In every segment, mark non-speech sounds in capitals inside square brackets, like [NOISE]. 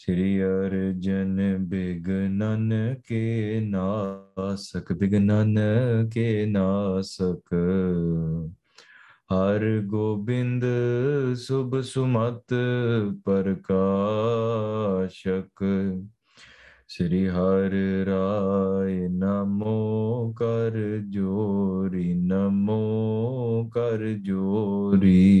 ਸ੍ਰੀ ਅਰਜਨ ਬਿਗਨਨ ਕੇ ਨਾਸਕ ਬਿਗਨਨ ਕੇ ਨਾਸਕ। ਹਰ ਗੋਬਿੰਦ ਸੁਭ ਸੁਮਤ ਪ੍ਰਕਾਸ਼ਕ। ਸ੍ਰੀ ਹਰ ਰਾਏ ਨਮੋ ਕਰ ਜੋਰੀ, ਨਮੋ ਕਰ ਜੋਰੀ।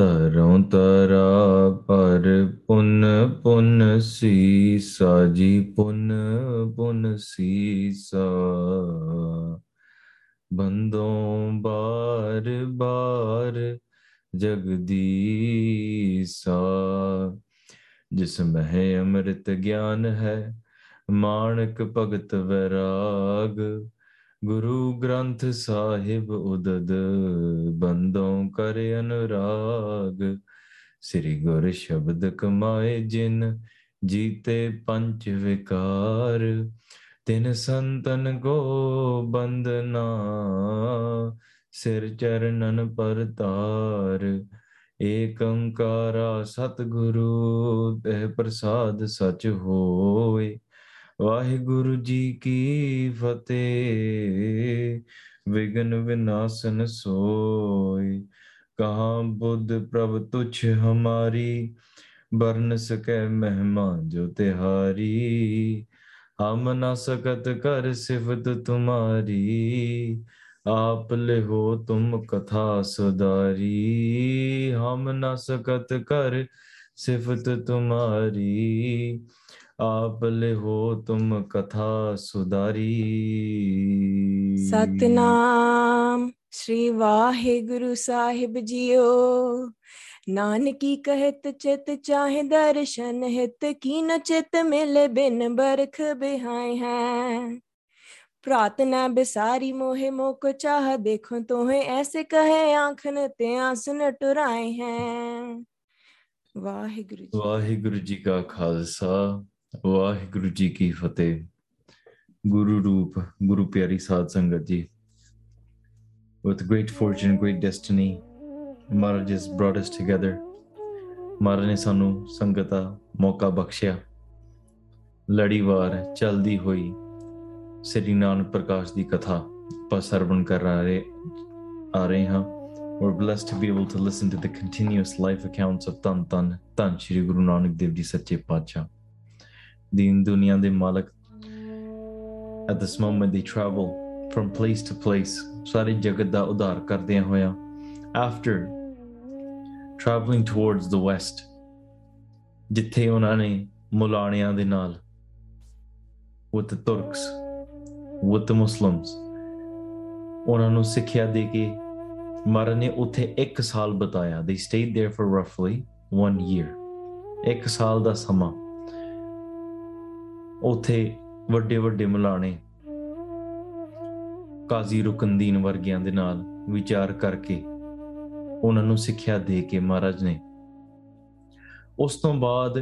ਤਰੋਂ ਤਰਾ ਪਰ ਪੁਨ ਪੁਨ ਸੀਸਾ, ਜੀ ਪੁਨ ਪੁਨ ਸੀਸਾ। ਬੰਦੋਂ ਬਾਰ ਬਾਰ ਜਗਦੀਸਾ, ਜਿਸ ਮਹਿ ਅੰਮ੍ਰਿਤ ਗਿਆਨ ਹੈ, ਮਾਣਕ ਭਗਤ ਵੈਰਾਗ। ਗੁਰੂ ਗ੍ਰੰਥ ਸਾਹਿਬ ਉਦਦ, ਬੰਦੋਂ ਕਰ ਅਨੁਰਾਗ। ਸ੍ਰੀ ਗੁਰ ਸ਼ਬਦ ਕਮਾਏ ਜਿਨ, ਜੀਤੇ ਪੰਜ ਵਿਕਾਰ। ਤਿਨ ਸੰਤਨ ਕੋ ਬੰਦਨਾ ਸਿਰ ਚਰਨਨ ਪਰਤਾਰ ਏਕ ਓੰਕਾਰਾ ਸਤਿਗੁਰੂ ਤੇ ਪ੍ਰਸਾਦ ਸਚ ਹੋਏ। ਵਾਹਿਗੁਰੂ ਜੀ ਕੀ ਫਤਿਹ। ਵਿਗਨ ਵਿਨਾਸ਼ਨ ਸੋਈ ਕਹਾ ਬੁੱਧ ਪ੍ਰਭ ਤੁਛ ਹਮਾਰੀ ਬਰਨ ਸਕੈ ਮਹਿਮਾ ਜੋ ਤਿਹਾਰੀ। ਹਮ ਨ ਸਕਤ ਕਰ ਸਿਫਤ ਤੁਮਾਰੀ, ਆਪ ਲਿਹੋ ਤੁਮ ਕਥਾ ਸੁਦਾਰੀ ਹਮ ਨ ਸਕਤ ਕਰ ਸਿਫਤ ਤੁਮਾਰੀ आप ले हो तुम कथा सुधारी ਸਤਨਾਮ ਸ੍ਰੀ ਵਾਹਿਗੁਰੂ ਸਾਹਿਬ ਜੀਓ ਨਾਨਕੀ ਕਹਿਤ ਚਿਤ ਚਾਹੇ ਦਰਸ਼ਨ ਹਿਤ ਕੀਨ ਚਿਤ ਮਿਲੇ ਬਿਨ ਬਰਖ ਬਿਹਾਈ ਹੈ ਪ੍ਰਾਰਥਨਾ ਬਿਸਾਰੀ ਮੋਹਿ ਮੋਕ ਚਾਹ ਦੇਖੋ ਤੋਹੇ ਐਸੇ ਕਹੇ ਆਂਖਨ ਤੇ ਆਸਨ ਟੁਰਾਏ ਹੈ ਵਾਹਿਗੁਰੂ ਜੀ ਵਾਹਿਗੁਰੂ ਜੀ ਕਾ ਖਾਲਸਾ ਵਾਹਿਗੁਰੂ ਜੀ ਕੀ ਫਤਿਹ ਗੁਰੂ ਰੂਪ ਗੁਰੂ ਪਿਆਰੀ ਸਾਧ ਸੰਗਤ ਜੀ with great fortune great destiny Maharaj has brought us together ਮਹਾਰਾਜ ਨੇ ਸਾਨੂੰ ਸੰਗਤ ਦਾ ਮੌਕਾ ਬਖਸ਼ਿਆ ਲੜੀਵਾਰ ਚਲਦੀ ਹੋਈ ਸ੍ਰੀ ਨਾਨਕ ਪ੍ਰਕਾਸ਼ ਦੀ ਕਥਾ ਆਪਾਂ ਸਰਵਣ ਕਰ ਰਹੇ ਆ ਰਹੇ ਹਾਂ We're blessed to be able to listen to the continuous life accounts of Tan Tan Tan Shri Guru Nanak Dev Ji Sache Pacha. ਦੀਨ ਦੁਨੀਆ ਦੇ ਮਾਲਕ at this moment they travel from place to place ਸਾਰੇ ਜਗਤ ਦਾ ਉਧਾਰ ਕਰਦਿਆਂ ਹੋਇਆ after traveling towards the west ਜਿੱਥੇ ਉਹਨਾਂ ਨੇ ਮੁਲਾਣਿਆਂ ਦੇ ਨਾਲ with the Turks with the Muslims ਉਹਨਾਂ ਨੂੰ ਸਿੱਖਿਆ ਦੇ ਕੇ ਮਹਾਰਾਜ ਨੇ ਉੱਥੇ ਇੱਕ ਸਾਲ ਬਤਾਇਆ they stayed there for roughly one year ਇੱਕ ਸਾਲ ਦਾ ਸਮਾਂ ਉੱਥੇ ਵੱਡੇ ਵੱਡੇ ਮੁਲਾਣੇ ਕਾਜ਼ੀ ਰੁਕਨਦੀਨ ਵਰਗਿਆਂ ਦੇ ਨਾਲ ਵਿਚਾਰ ਕਰਕੇ ਉਹਨਾਂ ਨੂੰ ਸਿੱਖਿਆ ਦੇ ਕੇ ਮਹਾਰਾਜ ਨੇ ਉਸ ਤੋਂ ਬਾਅਦ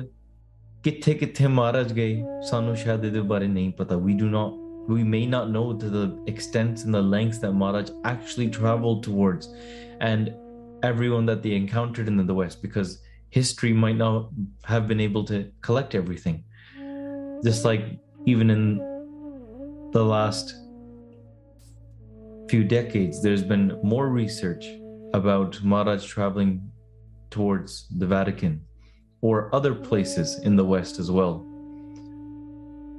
ਕਿੱਥੇ ਕਿੱਥੇ ਮਹਾਰਾਜ ਗਏ ਸਾਨੂੰ ਸ਼ਾਇਦ ਇਹਦੇ ਬਾਰੇ ਨਹੀਂ ਪਤਾ we do not we may not know to the extents and the lengths that Maharaj actually traveled towards and everyone that they encountered in the West because history might not have been able to collect everything. Just like even in the last few decades, there's been more research about Maharaj traveling towards the Vatican or other places in the West as well.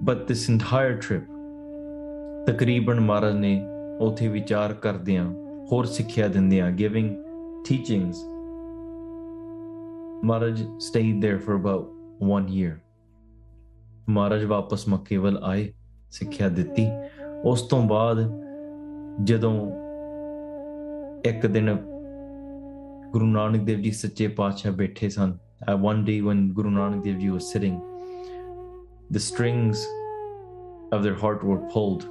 But this entire trip, ਤਕਰੀਬਨ ਮਹਾਰਾਜ ਨੇ ਉਥੇ ਵਿਚਾਰ ਕਰਦਿਆਂ ਹੋਰ ਸਿੱਖਿਆ ਦਿੰਦਿਆਂ giving teachings Maharaj stayed there for about one year. ਮਹਾਰਾਜ ਵਾਪਸ ਮੱਕੇ ਵੱਲ ਆਏ ਸਿੱਖਿਆ ਦਿੱਤੀ ਉਸ ਤੋਂ ਬਾਅਦ ਜਦੋਂ ਇੱਕ ਦਿਨ ਗੁਰੂ ਨਾਨਕ ਦੇਵ ਜੀ ਸੱਚੇ ਪਾਤਸ਼ਾਹ ਬੈਠੇ ਸਨ one day when Guru Nanak Dev Ji was sitting, the strings of their heart were pulled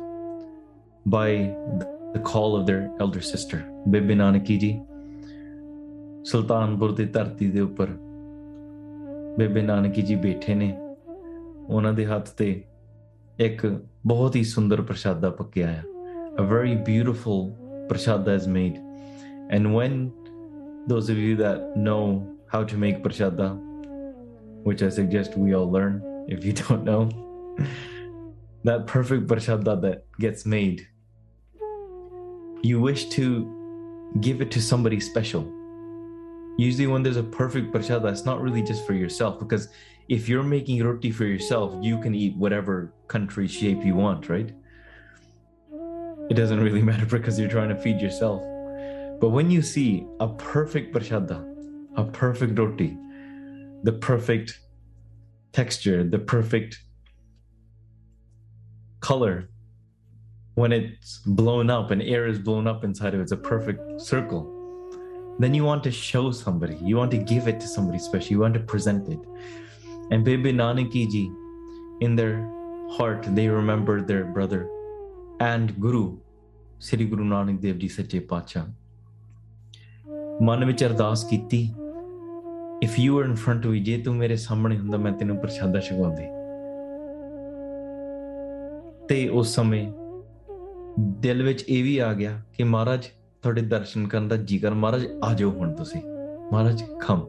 by the call of their elder sister, Bibi Nanaki Ji. Sultanpur ਦੀ ਧਰਤੀ ਦੇ ਉੱਪਰ ਬੇਬੇ ਨਾਨਕੀ ਜੀ ਬੈਠੇ ਨੇ ਉਹਨਾਂ ਦੇ ਹੱਥ ਤੇ ਇੱਕ ਬਹੁਤ ਹੀ ਸੁੰਦਰ ਪ੍ਰਸ਼ਾਦਾ ਪੱਕਿਆ ਆ a very beautiful prashada is made and when those of you that know how to make prashada which i suggest we all learn if you don't know that perfect prashada that gets made you wish to give it to somebody special usually when there's a perfect prashada it's not really just for yourself because if you're making roti for yourself you can eat whatever country shape you want right? It doesn't really [LAUGHS] matter because you're trying to feed yourself. But when you see a perfect prashada a perfect roti the perfect texture the perfect color when it's blown up and air is blown up inside of it, it's a perfect circle then you want to show somebody, you want to give it to somebody special, you want to present it. And Bibi Nanaki ji, in their heart, they remember their brother and Guru, Sri Guru Nanak Dev Ji Sache Pacha. ਮਨ ਵਿੱਚ ਅਰਦਾਸ ਕੀਤੀ if you are in front ਵੀ ਜੇ ਤੂੰ ਮੇਰੇ ਸਾਹਮਣੇ ਹੁੰਦਾ ਮੈਂ ਤੈਨੂੰ ਪ੍ਰਸ਼ਾਦਾ ਛਕਾਉਂਦੀ ਤੇ ਉਸ ਸਮੇਂ ਦਿਲ ਵਿੱਚ ਇਹ ਵੀ ਆ ਗਿਆ ਕਿ ਮਹਾਰਾਜ ਤੁਹਾਡੇ ਦਰਸ਼ਨ ਕਰਨ ਦਾ ਜੀ ਕਰ ਮਹਾਰਾਜ ਆ ਜਾਓ ਹੁਣ ਤੁਸੀਂ। ਮਹਾਰਾਜ ਖਮ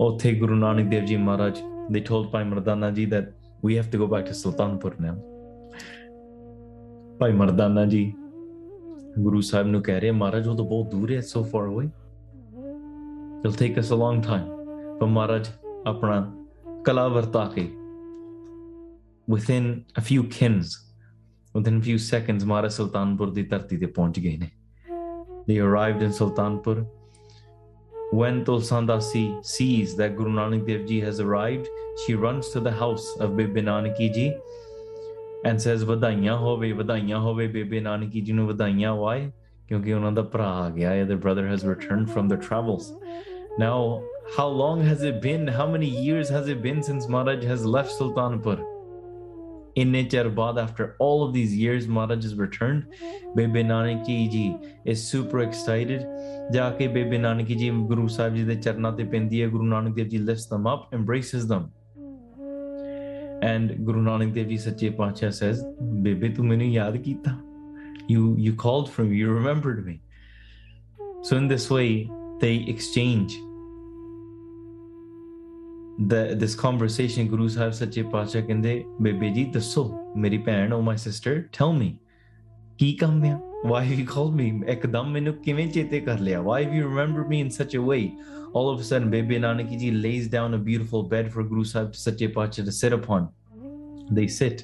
ਉੱਥੇ ਗੁਰੂ ਨਾਨਕ ਦੇਵ ਜੀ ਮਹਾਰਾਜ they told ਭਾਈ ਮਰਦਾਨਾ ਜੀ that we have to go back to Sultanpur now ਭਾਈ ਮਰਦਾਨਾ ਜੀ ਗੁਰੂ ਸਾਹਿਬ ਨੂੰ ਕਹਿ ਰਹੇ ਮਹਾਰਾਜ ਉਹ ਤਾਂ ਬਹੁਤ ਦੂਰ ਹੈ so far away it'll take us a long time ਪਰ ਮਹਾਰਾਜ ਆਪਣਾ ਕਲਾ ਵਰਤਾ ਕੇ within a few kins within a few seconds ਮਹਾਰਾਜ ਸੁਲਤਾਨਪੁਰ ਦੀ ਧਰਤੀ ਤੇ ਪਹੁੰਚ ਗਏ ਨੇ they arrived in Sultanpur. When Tulsanda Si sees that Guru Nanak Dev Ji has arrived, she runs to the house of Bibi Nanaki Ji and says, Vadaiyan hove, Vadaiyan hove, Bibi Nanaki Ji nu Vadaiyan. Why? Kyunki ਉਹਨਾਂ ਦਾ ਭਰਾ ਆ ਗਿਆ ਹੈ their brother has returned from their travels now how long has it been how many years has it been since Maharaj has left Sultanpur in चर after all of these years Maharaj has returned. Bebe Nanaki ji is super excited. Jaake baby ਬੇਬੇ Ji, ਜੀ ਗੁਰੂ the ਜੀ ਦੇ ਚਰਨਾਂ ਤੇ Ji lifts them up. Embraces them. And Guru Nanak Dev Ji Sache Pacha says "Bebe, tu mainu yaad kita you you called from me. You remembered me. So in this way they exchange the this conversation guru sahib sache pacha ਕਹਿੰਦੇ ਬੇਬੇ ਜੀ ਦੱਸੋ ਮੇਰੀ ਭੈਣ oh my sister tell me ਕੀ ਕੰਮ ਹੈ why have you called me ਇੱਕਦਮ ਮੈਨੂੰ ਕਿਵੇਂ ਚੇਤੇ ਕਰ ਲਿਆ why have you remembered me in such a way all of a sudden bebe nanaki ji lays down a beautiful bed for guru sahib sache pacha to sit upon they sit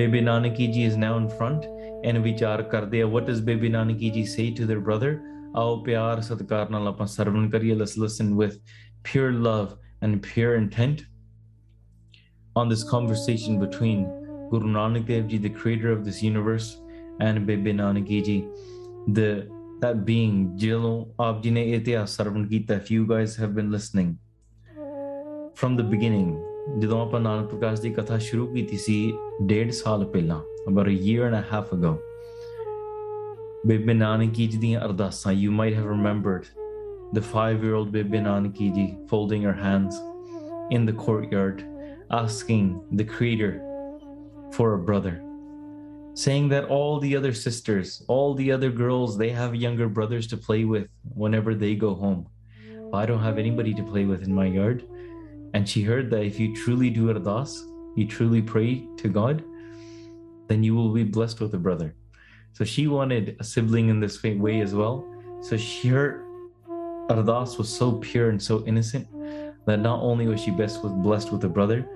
bebe nanaki ji is now in front and ਵਿਚਾਰ ਕਰਦੇ ਆ what does bebe nanaki ji say to their brother ਆਓ ਪਿਆਰ ਸਤਿਕਾਰ ਨਾਲ ਆਪਾਂ ਸਰਵਣ ਕਰੀਏ let's listen with pure love and pure intent on this conversation between Guru Nanak Dev Ji, the creator of this universe, and Bibi Nanakiji, the that being Jilo Abjine Etya Sarvan Gita. If you guys have been listening from the beginning, ਜਦੋਂ ਆਪਾਂ ਨਾਨਕ ਪ੍ਰਕਾਸ਼ ਦੀ ਕਥਾ ਸ਼ੁਰੂ ਕੀਤੀ ਸੀ about a year and a half ago Bibin Nanaki ji ਦੀਆਂ you might have remembered the five-year-old Bibi Nanaki ji folding her hands in the courtyard asking the creator for a brother saying that all the other sisters all the other girls they have younger brothers to play with whenever they go home I don't have anybody to play with in my yard. And she heard that if you truly do ardas, you truly pray to God, then you will be blessed with a brother. So she wanted a sibling in this way- way as well. So she, her Ardas was so pure and so innocent that not only was she best was blessed with a brother,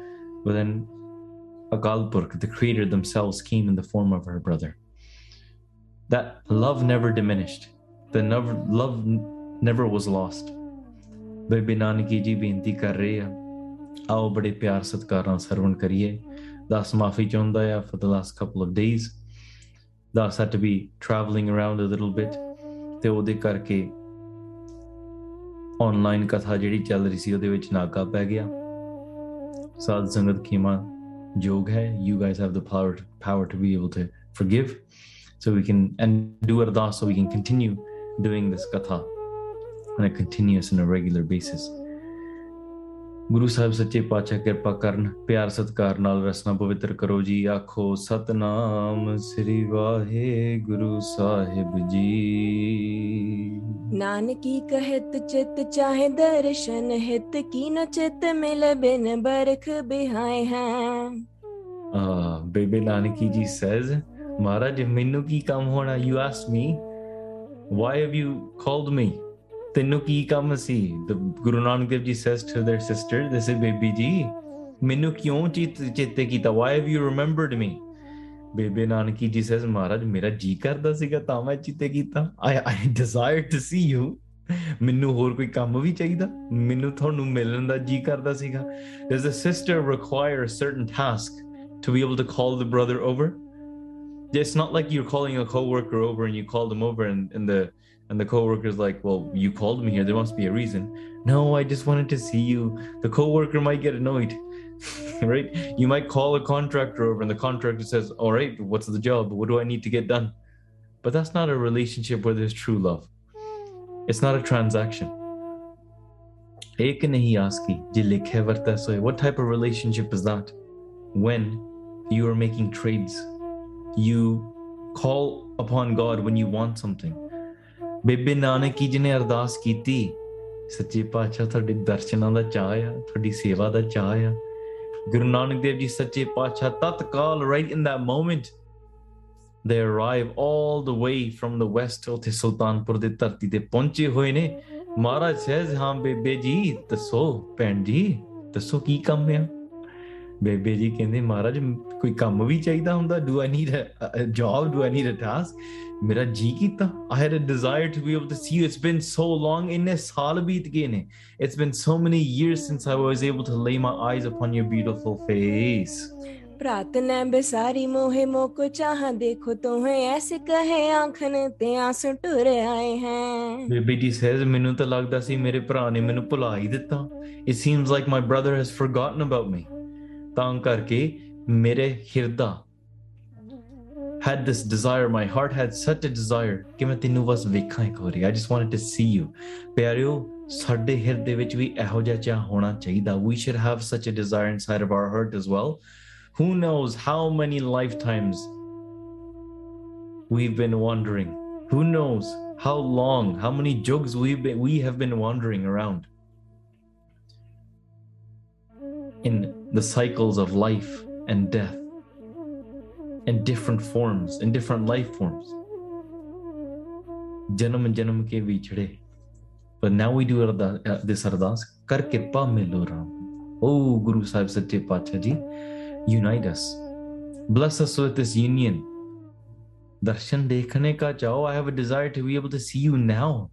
but then Akal Purakh, the creator themselves, came in the form of her brother. That love never diminished. The never, love never was lost. Bebe Nanaki ji ਬੇਨਤੀ ਕਰ ਰਹੇ ਆ ਆਓ ਬੜੇ ਪਿਆਰ ਸਤਿਕਾਰ ਨਾਲ ਸਰਵਣ ਕਰੀਏ ਦਾਸ ਮਾਫੀ ਚਾਹੁੰਦਾ ਆ for the last couple of had to be traveling around a little bit ਤੇ ਉਹਦੇ karke. ਆਨਲਾਈਨ ਕਥਾ ਜਿਹੜੀ ਚੱਲ ਰਹੀ ਸੀ ਉਹਦੇ ਵਿੱਚ ਨਾਗਾ ਪੈ ਗਿਆ ਸਾਧ ਸੰਗਤ ਖੀਮਾ ਯੋਗ ਹੈ you guys have the power power to be able to forgive so we can and do ardas so we can continue doing this katha on a continuous and a regular basis Guru سب سچے نانکی جی Cs مہاراج مین ہونا ਤੈਨੂੰ ਕੀ ਕੰਮ ਸੀ? The Guru Nanak Dev Ji says to their sister, they say, Baby ji, ਮੈਨੂੰ ਕਿਉਂ ਚਿਤ ਚੇਤੇ ਕੀਤਾ? Why have you remembered me? Baby Nanaki ji says, Maharaj, ਮੇਰਾ ਜੀ ਕਰਦਾ ਸੀਗਾ ਤਾਂ ਮੈਂ ਚਿੱਤੇ ਕੀਤਾ. I, I desired to see you. ਮੈਨੂੰ ਹੋਰ ਕੋਈ ਕੰਮ ਵੀ ਚਾਹੀਦਾ ਮੈਨੂੰ ਤੁਹਾਨੂੰ ਮਿਲਣ ਦਾ ਜੀ ਕਰਦਾ ਸੀਗਾ does the sister require a certain task to be able to call the brother over it's not like you're calling a coworker over and you called him over and, and the and the coworker's like well you called me here there must be a reason no i just wanted to see you the coworker might get annoyed [LAUGHS] right you might call a contractor over and the contractor says all right what's the job what do i need to get done but that's not a relationship where there's true love it's not a transaction एक नहीं ASCII जे लिखे वरता सोए what type of relationship is that when you are making trades you call upon god when you want something Bebe Nanaki ji ਨੇ ਅਰਦਾਸ ਕੀਤੀ, ਸੱਚੇ ਪਾਤਸ਼ਾਹ ਤੁਹਾਡੇ ਦਰਸ਼ਨਾਂ ਦਾ ਚਾਹ ਆ, ਤੁਹਾਡੀ ਸੇਵਾ ਦਾ ਚਾਹ ਆ। ਗੁਰੂ ਨਾਨਕ ਦੇਵ ਜੀ ਸੱਚੇ ਪਾਤਸ਼ਾਹ ਤਤਕਾਲ right in that moment, they arrive all the way from the west, ਉੱਥੇ ਸੁਲਤਾਨਪੁਰ ਦੇ ਧਰਤੀ ਤੇ ਪਹੁੰਚੇ ਹੋਏ ਨੇ। ਮਹਾਰਾਜ says ਹਾਂ ਬੇਬੇ ਜੀ, ਦੱਸੋ ਭੈਣ ਜੀ, ਦੱਸੋ ਕੀ ਕੰਮ ਆ? ਬੇਬੇ ਜੀ ਕਹਿੰਦੇ ਮਹਾਰਾਜ ਕੋਈ ਕੰਮ ਵੀ ਚਾਹੀਦਾ ਹੁੰਦਾ do I need a job do I need a task ਮੇਰਾ ਜੀ ਕੀਤਾ I had a desire to be able to see you it's been so long ਇੰਨੇ ਸਾਲ ਬੀਤ ਗਏ ਨੇ it's been so many years since I was able to lay my eyes upon your beautiful face प्रात न बेसारी मोहे मोको चाह देखो तुम्हें ऐसे कहे आंखन ते आंसू टुर आए हैं ਬੇਬੇ ਜੀ says ਮੈਨੂੰ ਤਾਂ ਲੱਗਦਾ ਸੀ ਮੇਰੇ ਭਰਾ ਨੇ ਮੈਨੂੰ ਭੁਲਾ ਹੀ ਦਿੱਤਾ it seems like my brother has forgotten about me ਤਾਂ ਕਰਕੇ ਮੇਰੇ ਹਿਰਦਾ had this desire my heart had such a desire ਕਿ ਮੈਂ ਤੈਨੂੰ ਬਸ ਵੇਖਾਂ ਇੱਕ ਵਾਰੀ I just wanted to see you ਪਿਆਰਿਓ ਸਾਡੇ ਹਿਰਦੇ ਵਿੱਚ ਵੀ ਇਹੋ ਜਿਹਾ ਚਾਹ ਹੋਣਾ ਚਾਹੀਦਾ we should have such a desire inside of our heart as well who knows how many lifetimes we've been wandering who knows how long how many jugs we've been we have been wandering around in the cycles of life and death in different forms in different life forms. Janam janam ke vichde but now we do arda- uh, this ardas kar kirpa milo ram. Oh guru sahib sache pacha ji unite us. Bless us with this union. Darshan dekhne ka chao i have a desire to be able to see you now.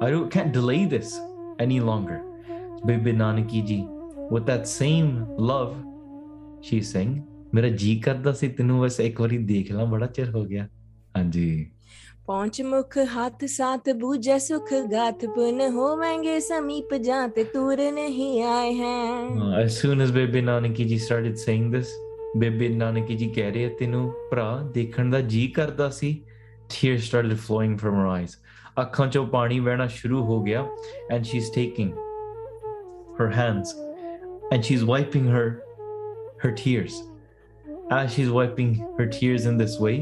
I don't, can't delay this any longer. Bibi nanaki ji with that same love she sang ਮੇਰਾ ਜੀ ਕਰਦਾ ਸੀ ਤੈਨੂੰ ਬਸ ਇੱਕ ਵਾਰੀ ਦੇਖ ਲਾਂ ਬੜਾ ਚਿਰ ਹੋ ਗਿਆ ਹਾਂਜੀ ਪਹੁੰਚ ਮੁਖ ਹੱਥ ਸਾਥ ਬੂਝੇ ਸੁਖ ਗਾਤ ਪੁਨ ਹੋਵਾਂਗੇ ਸਮੀਪ ਜਾਂ ਤੇ ਤੂਰ ਨਹੀਂ ਆਏ ਹੈ as soon as Bebe Nanaki ji started saying this Bebe Nanaki ji ਕਹਿ ਰਹੇ ਤੈਨੂੰ ਭਰਾ ਦੇਖਣ ਦਾ ਜੀ ਕਰਦਾ ਸੀ tears started flowing from her eyes. ਅੱਖਾਂ ਚੋਂ ਪਾਣੀ ਵਹਿਣਾ ਸ਼ੁਰੂ ਹੋ ਗਿਆ and she's taking her hands and she's wiping her her tears as she's wiping her tears in this way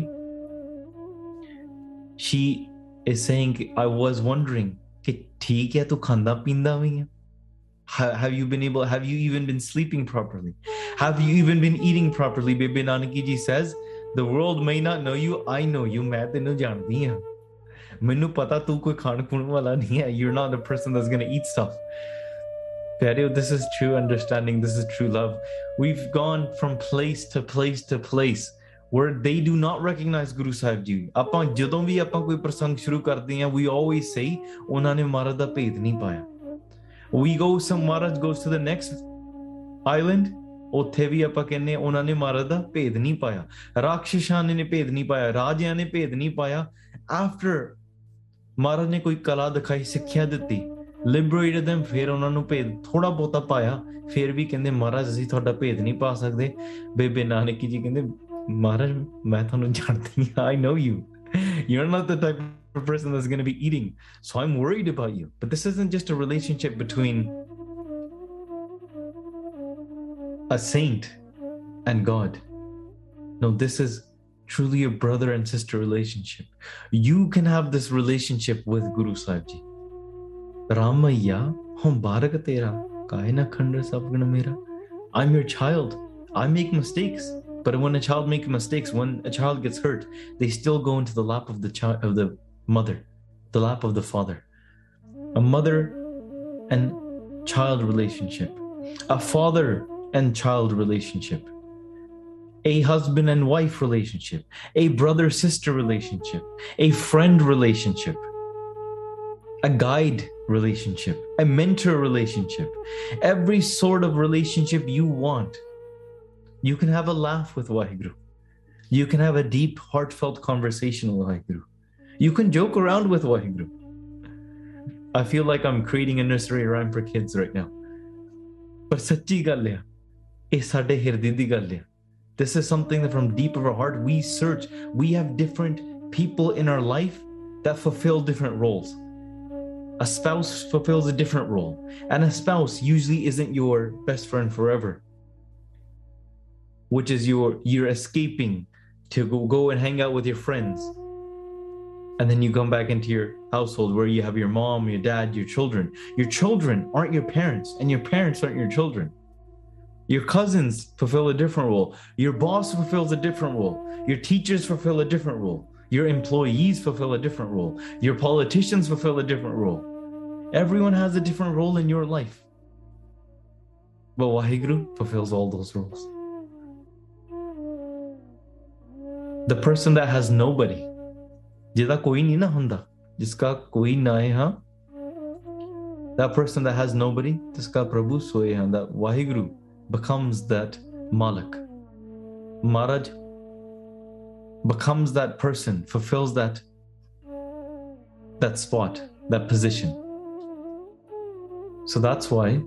she is saying i was wondering ਕਿ ਠੀਕ ਹੈ ਤੂੰ ਖਾਂਦਾ ਪੀਂਦਾ ਵੀ ਹੈ Ha- have you been able have you even been sleeping properly have you even been eating properly Bibi Nanaki ji says the world may not know you I know you ਮੈਂ ਤੈਨੂੰ ਜਾਣਦੀ ਹਾਂ ਮੈਨੂੰ ਪਤਾ ਤੂੰ ਕੋਈ ਖਾਣ ਖੂਣ ਵਾਲਾ ਨਹੀਂ ਹੈ you're not the person that's going to eat stuff Pero, this is true understanding this is true love we've gone from place to place to place where they do not recognize Guru Sahib ji ਆਪਾਂ ਜਦੋਂ ਵੀ ਆਪਾਂ ਕੋਈ ਪ੍ਰਸੰਗ ਸ਼ੁਰੂ ਕਰਦੇ ਹਾਂ we always say ਉਹਨਾਂ ਨੇ ਮਹਾਰਾਜ ਦਾ ਭੇਦ ਨਹੀਂ ਪਾਇਆ we go some Maharaj goes to the next island ਉੱਥੇ ਵੀ ਆਪਾਂ ਕਹਿੰਨੇ ਉਹਨਾਂ ਨੇ ਮਹਾਰਾਜ ਦਾ ਭੇਦ ਨਹੀਂ ਪਾਇਆ ਰਾਖਸ਼ਾਂ ਨੇ ਭੇਦ ਨਹੀਂ ਪਾਇਆ ਰਾਜਿਆਂ ਨੇ ਭੇਦ ਨਹੀਂ ਪਾਇਆ after ਮਹਾਰਾਜ ਨੇ ਕੋਈ ਕਲਾ ਦਿਖਾਈ ਸਿੱਖਿਆ ਦਿੱਤੀ liberated them ਫਿਰ ਉਹਨਾਂ ਨੂੰ ਭੇਦ ਥੋੜਾ ਬਹੁਤਾ ਪਾਇਆ ਫਿਰ ਵੀ ਕਹਿੰਦੇ ਮਹਾਰਾਜ ਅਸੀਂ ਤੁਹਾਡਾ ਭੇਦ ਨਹੀਂ ਪਾ ਸਕਦੇ ਬੇਬੇ ਨਾਨਕੀ ਜੀ ਕਹਿੰਦੇ ਮਹਾਰਾਜ ਮੈਂ ਤੁਹਾਨੂੰ ਜਾਣਦੀ ਹਾਂ I know you you're not the type of person that's going to be eating so i'm worried about you but this isn't just a relationship between a saint and god no this is truly a brother and sister relationship you can have this relationship with guru sahib ji ramaya hum bharat tera kahe na khandar sabgana mera i'm your child. I make mistakes. But when a child makes mistakes when a child gets hurt they still go into the lap of the child of the mother the lap of the father. A mother and child relationship. A father and child relationship. A husband and wife relationship. A brother sister relationship. A friend relationship a guide relationship a mentor relationship every sort of relationship you want you can have a laugh with Waheguru. You can have a deep, heartfelt conversation with Waheguru. You can joke around with Waheguru. I feel like I'm creating a nursery rhyme for kids right now. But sachi ਗੱਲ ਆ ਇਹ ਸਾਡੇ ਹਿਰਦੇ ਦੀ ਗੱਲ ਆ This is something that from deep of our heart we search. We have different people in our life that fulfill different roles. a spouse fulfills a different role, and a spouse usually isn't your best friend forever which is your you're escaping to go, go and hang out with your friends. And then you come back into your household where you have your mom your dad your children. Your children aren't your parents and your parents aren't your children. Your cousins fulfill a different role. Your boss fulfills a different role. Your teachers fulfill a different role your employees fulfill a different role your politicians fulfill a different role everyone has a different role in your life but waheguru fulfills all those roles the person that has nobody ਜਿਹਦਾ ਕੋਈ ਨਹੀਂ ਨਾ ਹੁੰਦਾ ਜਿਸਕਾ ਕੋਈ ਨਾ ਹੈ ਹਾਂ that person that has nobody ਜਿਸਕਾ ਪ੍ਰਭੂ ਸੋਏ ਹਾਂ that wahiguru becomes that malik maharaj becomes that person, fulfills that that spot, that position. So that's why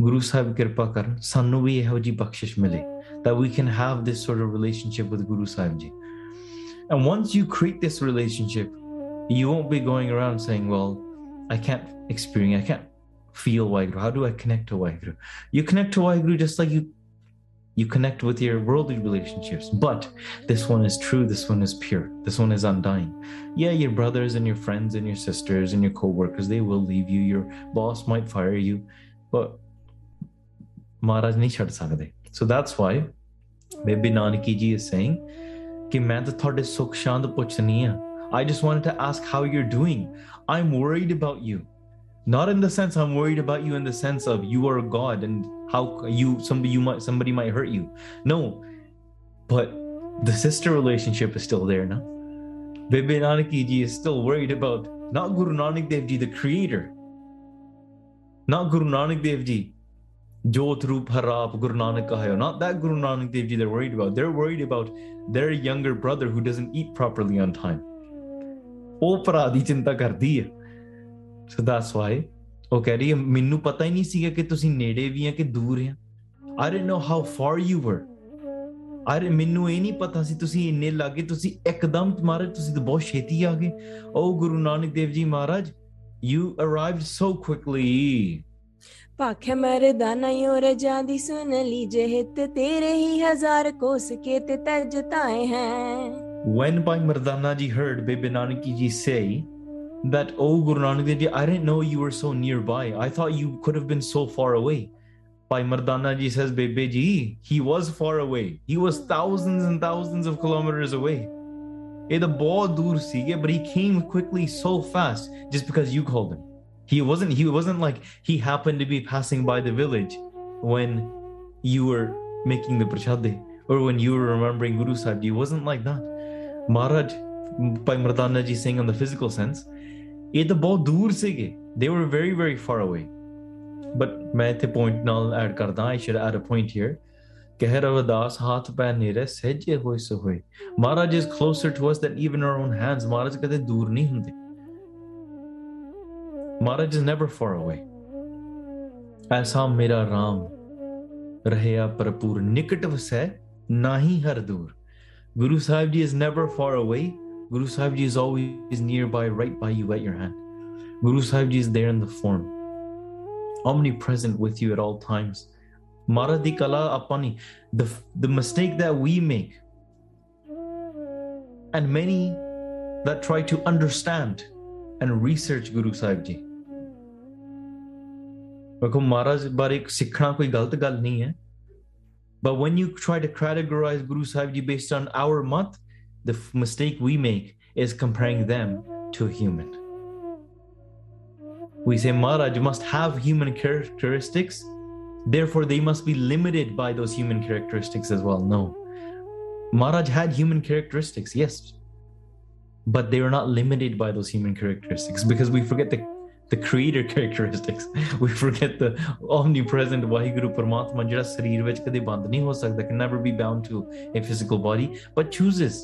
Guru Sahib Kripa Kar, sanu vi ਇਹੋ that we can have this sort of relationship with Guru Sahib Ji. And once you create this relationship, you won't be going around saying, Well, I can't experience, I can't feel Waheguru. How do I connect to Waheguru? You connect to Waheguru just like you you connect with your worldly relationships. But this one is true this one is pure this one is undying. Yeah your brothers and your friends and your sisters and your co-workers they will leave you your boss might fire you but maharaj nahi sakde. So that's why bebe nanaki ji is saying ki main ta ਤੁਹਾਡੇ ਸੁਖ ਸ਼ਾਂਤ just wanted to ask how you're doing. I'm worried about you. Not in the sense i'm worried about you in the sense of you are god and how you somebody you might somebody might hurt you no but the sister relationship is still there now Bibi Nanak ji is still worried about not Guru Nanak Dev ji, the creator. Not Guru Nanak Dev ji, Jot Rup Guru Nanak Kahayo. Not that Guru Nanak Dev ji they're worried about. They're worried about their younger brother who doesn't eat properly on time. Chinta kar So that's why ਉਹ ਕਹਿ ਰਹੀ ਹੈ ਮੈਨੂੰ ਪਤਾ ਹੀ ਨਹੀਂ ਸੀਗਾ ਕਿ ਤੁਸੀਂ ਨੇੜੇ ਵੀ ਆ ਕਿ ਦੂਰ ਆ। I didn't know how far you were ਅਰੇ ਮੈਨੂੰ ਇਹ ਨਹੀਂ ਪਤਾ ਸੀ ਤੁਸੀਂ ਇੰਨੇ ਲਾਗੇ ਤੁਸੀਂ ਇੱਕਦਮ ਮਹਾਰਾਜ ਤੁਸੀਂ ਤਾਂ ਬਹੁਤ ਛੇਤੀ ਆ ਗਏ। ਓ Guru Nanak Dev ji Maharaj you arrived so quickly ਭਾਖੇ Mardana ਯੋ ਰਜਾ ਦੀ ਸੁਨ ਲੀਜੇ ਹਿਤ ਤੇਰੇ ਹੀ ਹਜ਼ਾਰ ਕੋਸ ਕੇ ਤੇ ਤਜ ਤਾਏ ਹੈ। When Bhai Mardana ji heard Bibi Nanaki ji say that, oh Guru Nanak Dev Ji, I didn't know you were so nearby. I thought you could have been so far away. Bhai Mardana Ji says, Bebe Ji, he was far away. He was thousands and thousands of kilometers away. But he came quickly so fast just because you called him. He wasn't he wasn't like he happened to be passing by the village when you were making the prachade or when you were remembering Guru Sahib. He wasn't like that. Maharaj Bhai Mardana Ji saying on the physical sense, ਇਹ ਤਾਂ ਬਹੁਤ ਦੂਰ ਸੀਗੇ। They were very very far away. But ਮੈਂ ਇੱਥੇ point ਨਾਲ add ਕਰਦਾ I should add a point here ਕਹਿ ਰਵਦਾਸ ਹੱਥ ਪੈ ਨੇਰੇ ਸਹਿਜੇ ਹੋਏ ਸੋ ਹੋਏ Maharaj is closer to us than even our own hands Maharaj ਕਦੇ ਦੂਰ ਨਹੀਂ ਹੁੰਦੇ। ਮਹਾਰਾਜ ਇਸ ਨੈਵਰ ਫਾਰ ਅਵੇ ਐਸਾ ਮੇਰਾ RAM ਰਹਿਆ ਭਰਪੂਰ। ਨਿਕਟ ਵਸੈ, ਨਾਹੀ ਹਰ ਦੂਰ। Guru Sahib ji is never far away Guru Sahib Ji is always nearby, right by you at your hand. Guru Sahib Ji is there in the form, omnipresent with you at all times. Maradi Kala Apani, the, the mistake that we make, and many that try to understand and research Guru Sahib Ji. ਵੇਖੋ ਮਹਾਰਾਜ ਬਾਰੇ ਸਿੱਖਣਾ ਕੋਈ ਗਲਤ ਗੱਲ ਨਹੀਂ ਹੈ but when you try to categorize Guru Sahib Ji based on our month, the f- mistake we make is comparing them to a human. We say Maharaj must have human characteristics, therefore they must be limited by those human characteristics as well. No. Maharaj had human characteristics, yes, but they were not limited by those human characteristics because we forget the the creator characteristics. [LAUGHS] We forget the omnipresent Vaheguru Paramatma ਜਿਹੜਾ ਸਰੀਰ ਵਿੱਚ ਕਦੇ ਬੰਦ ਨਹੀਂ ਹੋ ਸਕਦਾ can never be bound to a physical body but chooses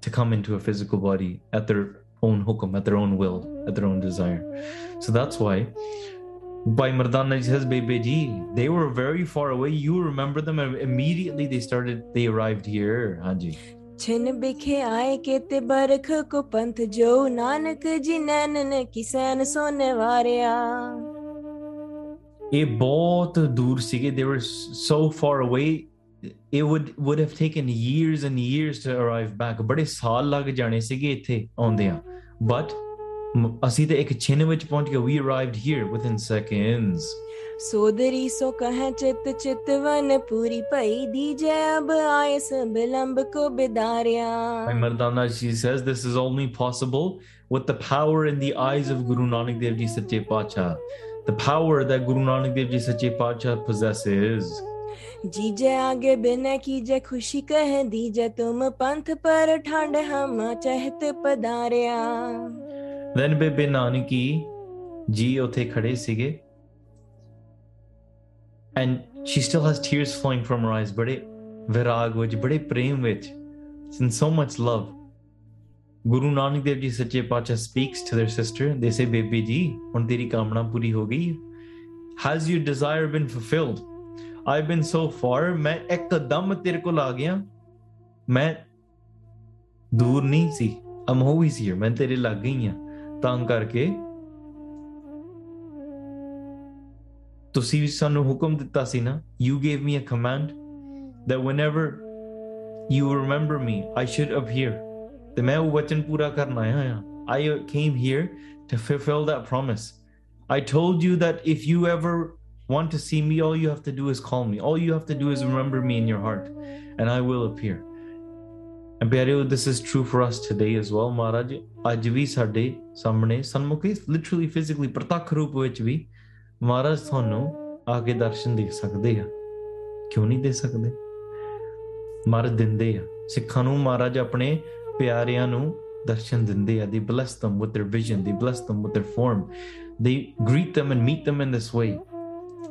to come into a physical body at their own hukum, at their own will, at their own desire. So that's why Bhai Mardana says Bebeji, they were very far away. You remember them and immediately they started they arrived here, Haji. छिन बिखे आए केते बरख को पंथ जो नानक जी नैनन किसैन सोने वारिया ਇਹ ਬਹੁਤ ਦੂਰ ਸੀਗੇ they were so far away it would would have taken years and years to arrive back. But ਸਾਲ ਲੱਗ ਜਾਣੇ ਸੀਗੇ ਇੱਥੇ ਆਉਂਦੇ ਆ but ਅਸੀਂ ਤੇ ਇੱਕ ਛਿਨ ਵਿੱਚ ਪਹੁੰਚ we arrived here within seconds. So ਸੋ ਕਹੈ ਚਿਤ ਚਿਤਵਨ ਪੂਰੀ ਭਈ ਦੀਜੈ ਅਬ ਆਏ ਸਭ ਲੰਬ ਕੋ ਬਿਦਾਰਿਆ my she says this is only possible with the power in the eyes of guru nanak dev ji sache pacha the power that guru nanak dev ji sache pacha possesses. जीजे आगे बिना कीजे खुशी कह दीजे तुम पंथ पर ठंड हम चहत पदारिया then ਬੇਬੇ ਨਾਨਕੀ ਜੀ ਉੱਥੇ ਖੜੇ ਸੀਗੇ and she still has tears flowing from her eyes ਬੜੇ ਵਿਰਾਗ ਵਿੱਚ ਬੜੇ ਪ੍ਰੇਮ ਵਿੱਚ in so much love Guru Nanak Dev Ji Sache Pacha speaks to their sister they say ਬੇਬੇ ਜੀ ਹੁਣ ਤੇਰੀ ਕਾਮਨਾ ਪੂਰੀ ਹੋ ਗਈ has your desire been fulfilled I've been so far ਮੈਂ ਇੱਕਦਮ ਤੇਰੇ ਕੋਲ ਆ ਗਿਆ ਮੈਂ ਦੂਰ ਨਹੀਂ ਸੀ I'm always here ਮੈਂ ਤੇਰੇ ਲੱਗ ਗਈ ਹਾਂ ਤਾਂ ਕਰਕੇ ਤੁਸੀਂ ਸਾਨੂੰ ਹੁਕਮ ਦਿੱਤਾ ਸੀ ਨਾ you gave me a command that whenever you remember me I should appear ਤੇ ਮੈਂ ਉਹ ਵਚਨ ਪੂਰਾ ਕਰਨ ਆਇਆ ਹਾਂ I came here to fulfill that promise I told you that if you ever want to see me all you have to do is call me all you have to do is remember me in your heart and I will appear and ਪਿਆਰਿਓ this is true for us today as well ਮਹਾਰਾਜ ਅੱਜ ਵੀ ਸਾਡੇ ਸਾਹਮਣੇ ਸਨਮੁਖੀ literally physically ਪ੍ਰਤੱਖ ਰੂਪ ਵਿੱਚ ਵੀ ਮਹਾਰਾਜ ਤੁਹਾਨੂੰ ਆ ਕੇ ਦਰਸ਼ਨ ਦੇ ਸਕਦੇ ਆ ਕਿਉਂ ਨਹੀਂ ਦੇ ਸਕਦੇ ਮਹਾਰਾਜ ਦਿੰਦੇ ਆ ਸਿੱਖਾਂ ਨੂੰ ਮਹਾਰਾਜ ਆਪਣੇ ਪਿਆਰਿਆਂ ਨੂੰ ਦਰਸ਼ਨ ਦਿੰਦੇ ਆ they bless them with their vision they bless them with their form they greet them and meet them in this way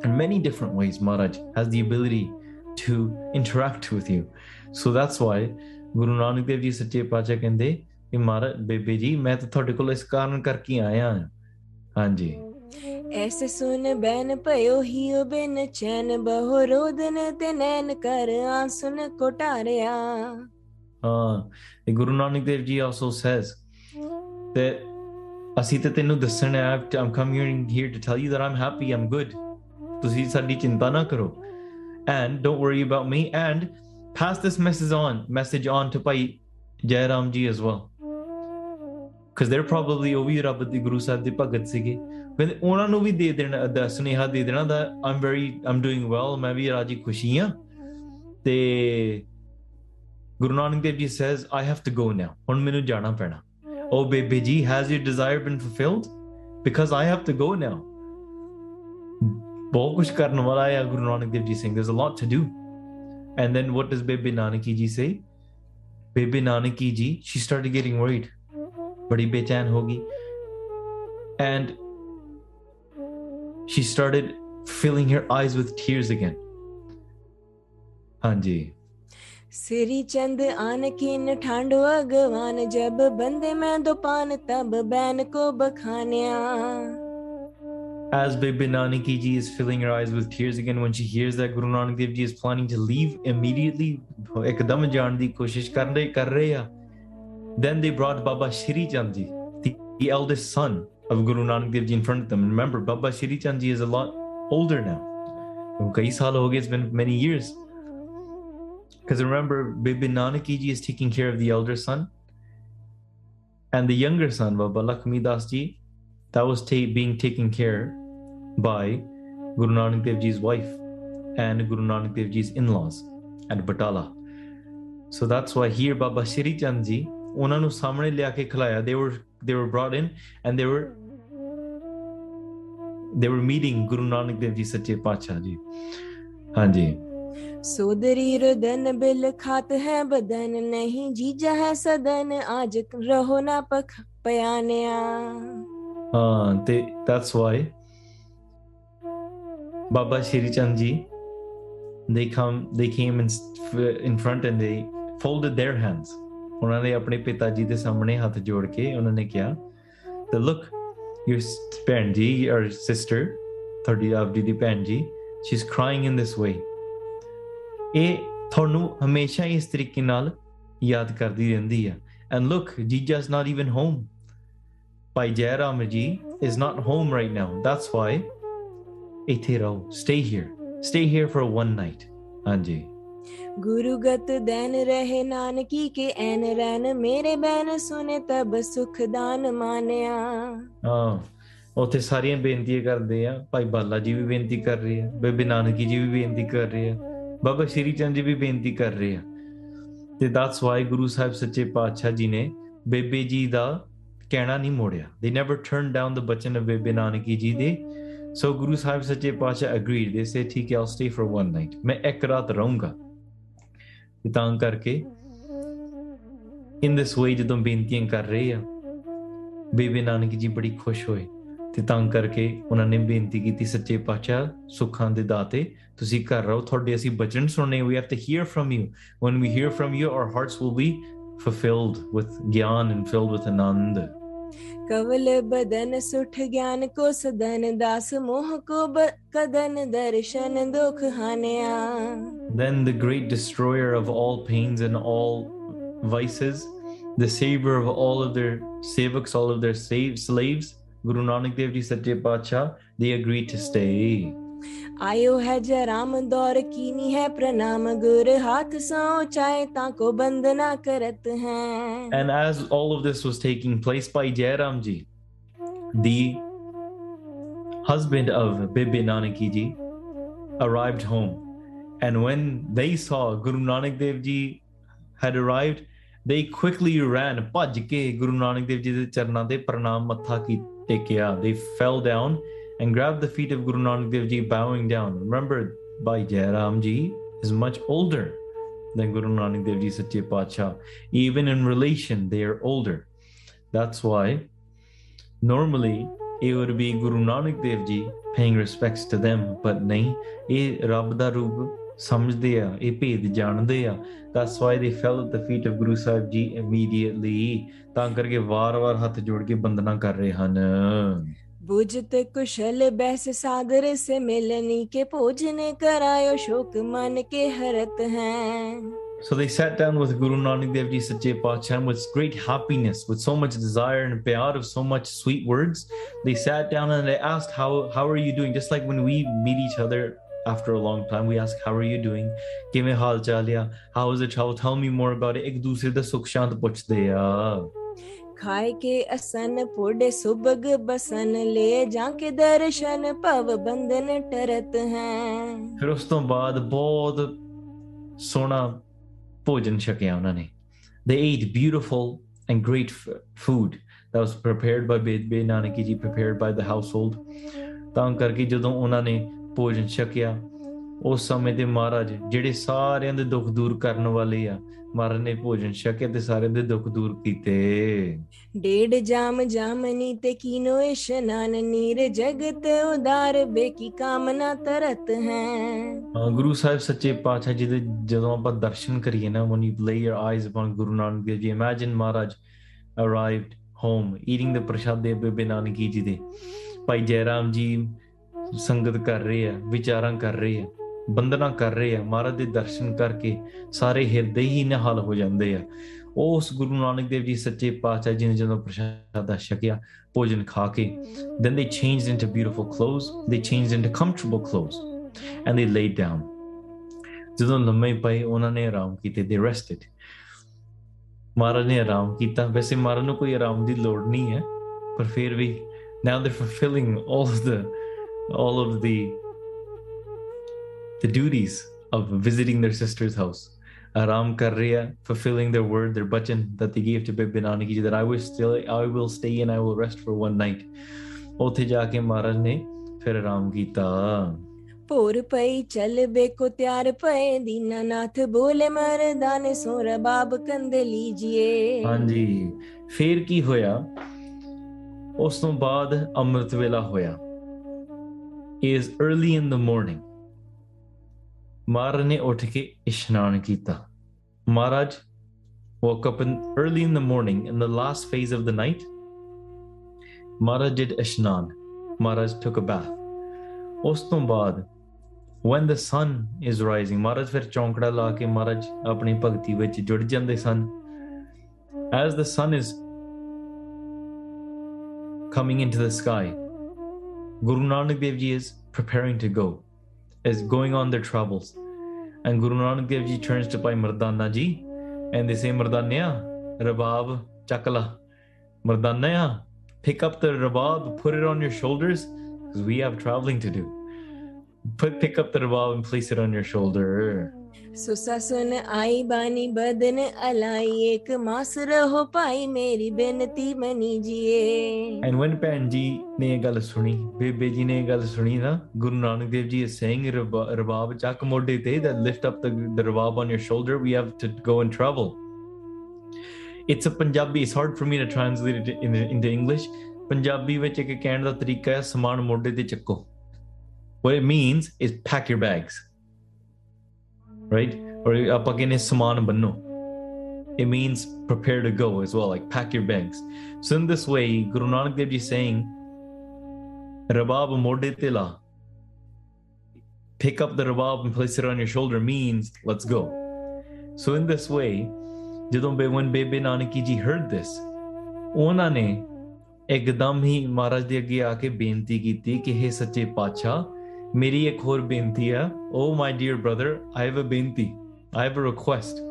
And many different ways, Maharaj has the ability to interact with you. So that's why Guru Nanak Dev Ji said Pacha Kende, Maharaj, Bebe Ji, I have come to you for this reason. Yes. ऐसे सुन ban पयो ही ओ बिन चैन बहु रोदन ते नैन कर आसुन कोटारिया हां Guru Nanak Dev ji also says that I'm तेनु दसन I am coming here to tell you that I am happy I am good ਤੁਸੀਂ ਸਾਡੀ ਚਿੰਤਾ ਨਾ ਕਰੋ। And don't worry about me. And pass this message on message on to Bhai Jairam ji as well. Because they're probably ਉਹ ਵੀ ਰੱਬ ਦੇ ਗੁਰੂ ਸਾਹਿਬ ਦੇ ਭਗਤ ਸੀਗੇ। ਕਹਿੰਦੇ ਉਹਨਾਂ ਨੂੰ ਵੀ ਦੇ ਦੇਣਾ ਦਾ ਸੁਨੇਹਾ ਦੇ ਦੇਣਾ ਦਾ I'm very I'm doing well ਮੈਂ ਵੀ ਰਾਜੀ ਖੁਸ਼ੀ ਆ ਤੇ Guru Nanak Dev ji says I have to go now. ਹੁਣ ਮੈਨੂੰ ਜਾਣਾ ਪੈਣਾ। Oh bebe ji has your desire been fulfilled? Because I have to go now. बहुत कुछ करने वाला है Guru Nanak Dev ji Singh there is a lot to do and then what does Bebe Nanki ji से Bebe Nanki ji she started getting worried बड़ी बेचैन होगी and she started filling her eyes with tears again. हाँ जी सिरी चंद आन कीन ठांडो अगवान जब बंदे मैं दो पान तब बैन को बखानिया as Bibi Nanaki ji is filling her eyes with tears again when she hears that Guru Nanak Dev ji is planning to leave immediately, koshish Then they brought Baba Shri Chand ji, the, the eldest son of Guru Nanak Dev ji in front of them. Remember, Baba Shri Chand ji is a lot older now. It's been many years. Because remember, Bibi Nanaki ji is taking care of the elder son. And the younger son, Baba Lakhmi Das ji, that was ta- being taken care by Guru Nanak Dev Ji's wife and Guru Nanak Dev Ji's in-laws at Batala. So that's why here Baba Shri Chand Ji, ਉਹਨਾਂ ਨੂੰ ਸਾਹਮਣੇ ਲਿਆ ਕੇ ਖਿਲਾਇਆ they were they were brought in and they were they were meeting Guru Nanak Dev Ji ਸੱਚੇ ਪਾਤਸ਼ਾਹ ਜੀ ਹਾਂਜੀ सोदरी रुदन bill खात है बदन नहीं जीजा है सदन आज रहो ना पख पयानिया ਹਾਂ ਤੇ that's why Baba Shri Chand ji they come they came in, in front and they folded their hands ਉਹਨਾਂ ਨੇ ਆਪਣੇ ਪਿਤਾ ਜੀ ਦੇ ਸਾਹਮਣੇ ਹੱਥ ਜੋੜ ਕੇ ਉਹਨਾਂ ਨੇ ਕਿਹਾ ਤੇ ਲੁੱਕ your ਭੈਣ ਜੀ your sister ਤੁਹਾਡੀ ਆਪਦੀ ਦੀ ਭੈਣ ਜੀ ਸ਼ੀ ਇਸ ਕ੍ਰਾਈਂਗ ਇਨ ਦਿਸ ਵੇ ਇਹ ਤੁਹਾਨੂੰ ਹਮੇਸ਼ਾ ਇਸ ਤਰੀਕੇ ਨਾਲ ਯਾਦ ਕਰਦੀ ਰਹਿੰਦੀ ਆ and look jija is not even home by Jayaramaji is not home right now. That's why ਇੱਥੇ ਰਹੋ। Stay here stay here for one night ਹਾਂਜੀ। ਗੁਰੂਗਤ ਦੈਨ ਰਹੇ ਨਾਨਕੀ ਕੇ ਐਨ ਰੈਨ। ਮੇਰੇ ਬੈਨ ਸੁਨੇ ਤਬ ਸੁਖਦਾਨ ਮਾਨਿਆ। ਹਾਂ। ਉੱਥੇ ਸਾਰੀਆਂ ਬੇਨਤੀਆਂ ਕਰਦੇ ਆ। ਭਾਈ ਬਾਲਾ ਜੀ ਵੀ ਬੇਨਤੀ ਕਰ ਰਹੇ ਆ। ਬੇਬੇ ਨਾਨਕੀ ਜੀ ਵੀ ਬੇਨਤੀ ਕਰ ਰਹੇ ਆ। ਬਾਬਾ ਸ਼੍ਰੀ ਚੰਦ ਜੀ ਵੀ ਬੇਨਤੀ ਕਰ ਰਹੇ ਆ। ਤੇ ਦਸ ਵਾਹਿਗੁਰੂ ਸਾਹਿਬ ਸੱਚੇ ਪਾਤਸ਼ਾਹ ਜੀ ਨੇ ਬੇਬੇ ਜੀ ਦਾ ਕਹਿਣਾ ਨਹੀਂ ਮੋੜਿਆ ਦੇ ਨੈਵਰ ਟਰਨਡ ਡਾਊਨ ਦ ਬਚਨ ਆਫ ਬੇਬੇ ਨਾਨਕੀ ਜੀ ਦੇ ਸੋ ਗੁਰੂ ਸਾਹਿਬ ਸੱਚੇ ਪਾਤਸ਼ਾਹ ਅਗਰੀਡ ਦੇ ਸੇ ਠੀਕ ਹੈ all stay for one night ਮੈਂ ਇੱਕ ਰਾਤ ਰਹੂੰਗਾ ਤੇ ਤਾਂ ਕਰਕੇ ਇਨ ਦਿਸ ਵੇ ਜਦੋਂ ਬੇਨਤੀਆਂ ਕਰ ਰਹੇ ਆ ਬੇਬੇ ਨਾਨਕੀ ਜੀ ਬੜੀ ਖੁਸ਼ ਹੋਏ ਤੇ ਤਾਂ ਕਰਕੇ ਉਹਨਾਂ ਨੇ ਬੇਨਤੀ ਕੀਤੀ ਸੱਚੇ ਪਾਤਸ਼ਾਹ ਸੁੱਖਾਂ ਦੇ ਦਾਤੇ ਤੁਸੀਂ ਘਰ ਰਹੋ ਤੁਹਾਡੇ ਅਸੀਂ ਬਚਨ ਸੁਣਨੇ we have to hear from you when we hear from you our hearts will be fulfilled with gyan and filled with anand कवल बदन सुठ ज्ञान को सदन दास मोह को ब- कदन दर्शन दुख हानिया then the great destroyer of all pains and all vices the savior of all of their sevaks all of their save, slaves guru nanak dev ji sache pacha they agreed to stay Guru Nanak Dev ji چرنا دھا and grabbed the feet of Guru Nanak Dev Ji, bowing down. Remember, Bhai Jairam Ji is much older than Guru Nanak Dev Ji Satya Pacha. Even in relation, they are older. That's why normally it would be Guru Nanak Dev Ji paying respects to them, but nahi, ਇਹ ਰੱਬ ਦਾ ਰੂਪ ਸਮਝਦੇ ਆ ਇਹ that's why they fell at the feet of Guru Sahib Ji immediately ਤਾਂ ਕਰਕੇ ਵਾਰ-ਵਾਰ ਹੱਥ ਜੋੜ ਕੇ ਬੰਦਨਾ ਕਰ बुझत कुशल बैस सागर से मिलनी के भोजन करायो शोक मन के हरत हैं So they sat down with Guru Nanak Dev Ji Sache Pachan with great happiness, with so much desire and pyar of so much sweet words. They sat down and they asked, how, how are you doing? Just like when we meet each other after a long time, we ask, How are you doing? Give hal chalia. How is the travel? Tell me more about it. Ek dusre da sukshant puchde ya. ਖਾਇ ਕੇ ਅਸਨ ਪੋੜੇ ਸੁਭਗ ਬਸਨ, ਲੈ ਜਾਂ ਕੇ ਦਰਸ਼ਨ ਭਵ ਬੰਧਨ ਟਰਤ ਹੈ। ਫਿਰ ਉਸ ਤੋਂ ਬਾਅਦ ਬਹੁਤ ਸੋਹਣਾ ਭੋਜਨ ਛਕਿਆ ਉਹਨਾਂ ਨੇ। They ate beautiful and great food that was prepared by ਬੇਦਬੇ Nanaki ji prepared by the household. ਤਾਂ ਕਰਕੇ ਜਦੋਂ ਉਹਨਾਂ ਨੇ ਭੋਜਨ ਛਕਿਆ, ਉਸ ਸਮੇਂ ਦੇ ਮਹਾਰਾਜ ਜਿਹੜੇ ਸਾਰਿਆਂ ਦੇ ਦੁੱਖ ਦੂਰ ਕਰਨ ਵਾਲੇ ਆ ਮਹਾਰਾਜ ਨੇ ਭੋਜਨ ਛਕਿਆ ਤੇ ਸਾਰਿਆਂ ਦੇ ਦੁੱਖ ਦੂਰ ਕੀਤੇ। ਡੇਢ ਜਾਮ ਜਾਮਨੀ ਤੇ ਕੀਨੋ ਇਸ਼ਨਾਨ ਨੀਰ ਜਗਤ ਉਦਾਰ ਬੇਕੀ ਕਾਮਨਾ ਤਰਤ ਹੈ। ਹਾਂ ਗੁਰੂ ਸਾਹਿਬ ਸੱਚੇ ਪਾਤਸ਼ਾਹ ਜੀ ਦੇ ਜਦੋਂ ਆਪਾਂ ਦਰਸ਼ਨ ਕਰੀਏ ਨਾ when you lay your eyes upon Guru Nanak Dev Ji imagine Maharaj arrived home eating the prasad of Bebe Nanaki ji ਦੇ। ਭਾਈ ਜੈਰਾਮ ਜੀ ਸੰਗਤ ਕਰ ਰਹੇ ਆ ਵਿਚਾਰਾਂ ਕਰ ਰਹੇ ਆ। ਬੰਦਨਾ ਕਰ ਰਹੇ ਆ ਮਹਾਰਾਜ ਦੇ ਦਰਸ਼ਨ ਕਰਕੇ ਸਾਰੇ ਹਿਰਦੇ ਹੀ ਨਿਹਾਲ ਹੋ ਜਾਂਦੇ ਆ ਉਸ ਗੁਰੂ ਨਾਨਕ ਦੇਵ ਜੀ ਸੱਚੇ ਪਾਤਸ਼ਾਹ ਜੀ ਨੇ ਜਦੋਂ ਪ੍ਰਸ਼ਾਦਾ ਛਕਿਆ ਭੋਜਨ ਖਾ ਕੇ then they changed into beautiful clothes they changed into comfortable clothes and they laid down ਜਦੋਂ ਲੰਮੇ ਪਏ ਉਹਨਾਂ ਨੇ ਆਰਾਮ ਕੀਤੇ they rested ਮਹਾਰਾਜ ਨੇ ਆਰਾਮ ਕੀਤਾ ਵੈਸੇ ਮਹਾਰਾਜ ਨੂੰ ਕੋਈ ਆਰਾਮ ਦੀ ਲੋੜ ਨਹੀਂ ਹੈ ਪਰ ਫਿਰ ਵੀ now they're fulfilling all of the all of the the duties of visiting their sister's house. Aram Karriya, fulfilling their word, their bachan that they gave to Bibi Nanaki ji that I will still I will stay and I will rest for one night. ਉਥੇ ਜਾ ਕੇ ਮਹਾਰਾਜ ਨੇ ਫਿਰ ਆਰਾਮ ਕੀਤਾ ਭੋਰ ਪਈ ਚਲ ਬੇਕੋ ਤਿਆਰ ਪਏ ਦੀਨਾਨਾਥ ਬੋਲੇ ਮਰਦਾਂ ਨੇ ਸੋ ਰਬਾਬ ਕੰਦੇ ਲੀਜੀਏ ਹਾਂਜੀ ਫੇਰ ਕੀ ਹੋਇਆ ਉਸ ਤੋਂ ਬਾਅਦ ਅੰਮ੍ਰਿਤ ਵੇਲਾ ਹੋਇਆ is in the morning ਮਹਾਰਾਜ ਨੇ ਉੱਠ ਕੇ ਇਸ਼ਨਾਨ ਕੀਤਾ ਮਹਾਰਾਜ woke up in early in the morning in the last phase of the night Maharaj did ਇਸ਼ਨਾਨ ਮਹਾਰਾਜ took a bath ਉਸ ਤੋਂ ਬਾਅਦ when the sun is rising ਮਹਾਰਾਜ ਫਿਰ ਚੌਂਕੜਾ ਲਾ ਕੇ ਮਹਾਰਾਜ ਆਪਣੀ ਭਗਤੀ ਵਿੱਚ ਜੁੜ ਜਾਂਦੇ ਸਨ as the sun is coming into the sky, Guru Nanak Dev Ji is preparing to go, is going on their travels. And Guru Nanak Dev Ji turns to Bhai Mardana Ji and they say, Mardanya, Rabab, Chakala. Mardanya, pick up the Rabab, put it on your shoulders, because we have traveling to do. Put pick up the Rabab and place it on your shoulder. Sousa सुन आई बानी बदन अलाई एक मास रहो पाई मेरी बेनती मनीजिए And when ਭੈਣ ਜੀ ਨੇ ਇਹ ਗੱਲ ਸੁਣੀ ਬੇਬੇ ਜੀ ਨੇ ਇਹ ਗੱਲ ਸੁਣੀ ਨਾ ਗੁਰੂ ਨਾਨਕ ਦੇਵ ਜੀ is saying ਰਬਾ- ਰਬਾਬ ਚੱਕ ਮੋਢੇ ਤੇ that lift up the, the rabab on your shoulder we have to go and travel it's a Punjabi it's hard for me to translate it in, into English Punjabi ਵਿੱਚ ਇੱਕ ਕਹਿਣ ਦਾ ਤਰੀਕਾ ਹੈ ਸਮਾਨ ਮੋਢੇ ਤੇ ਚੱਕੋ what it means is pack your bags right or ਆਪਾਂ ਕਹਿੰਦੇ ਸਮਾਨ ਬੰਨੋ it means prepare to go as well, like pack your bags. So in this way, Guru Nanak Dev Ji is saying, Rabab mode tila. Pick up the rabab and place it on your shoulder means let's go. So in this way, ਜਦੋਂ ਬੇ when Bebe Nanaki ji heard this, ਉਹਨਾਂ ਨੇ ਇੱਕਦਮ ਹੀ ਮਹਾਰਾਜ ਦੇ ਅੱਗੇ ਆ ਕੇ ਬੇਨਤੀ ਕੀਤੀ ਕਿ हे ਸੱਚੇ ਪਾਤਸ਼ਾਹ ਮੇਰੀ ਇੱਕ ਹੋਰ ਬੇਨਤੀ ਆ। ਓ my dear brother I have a benti. I have a request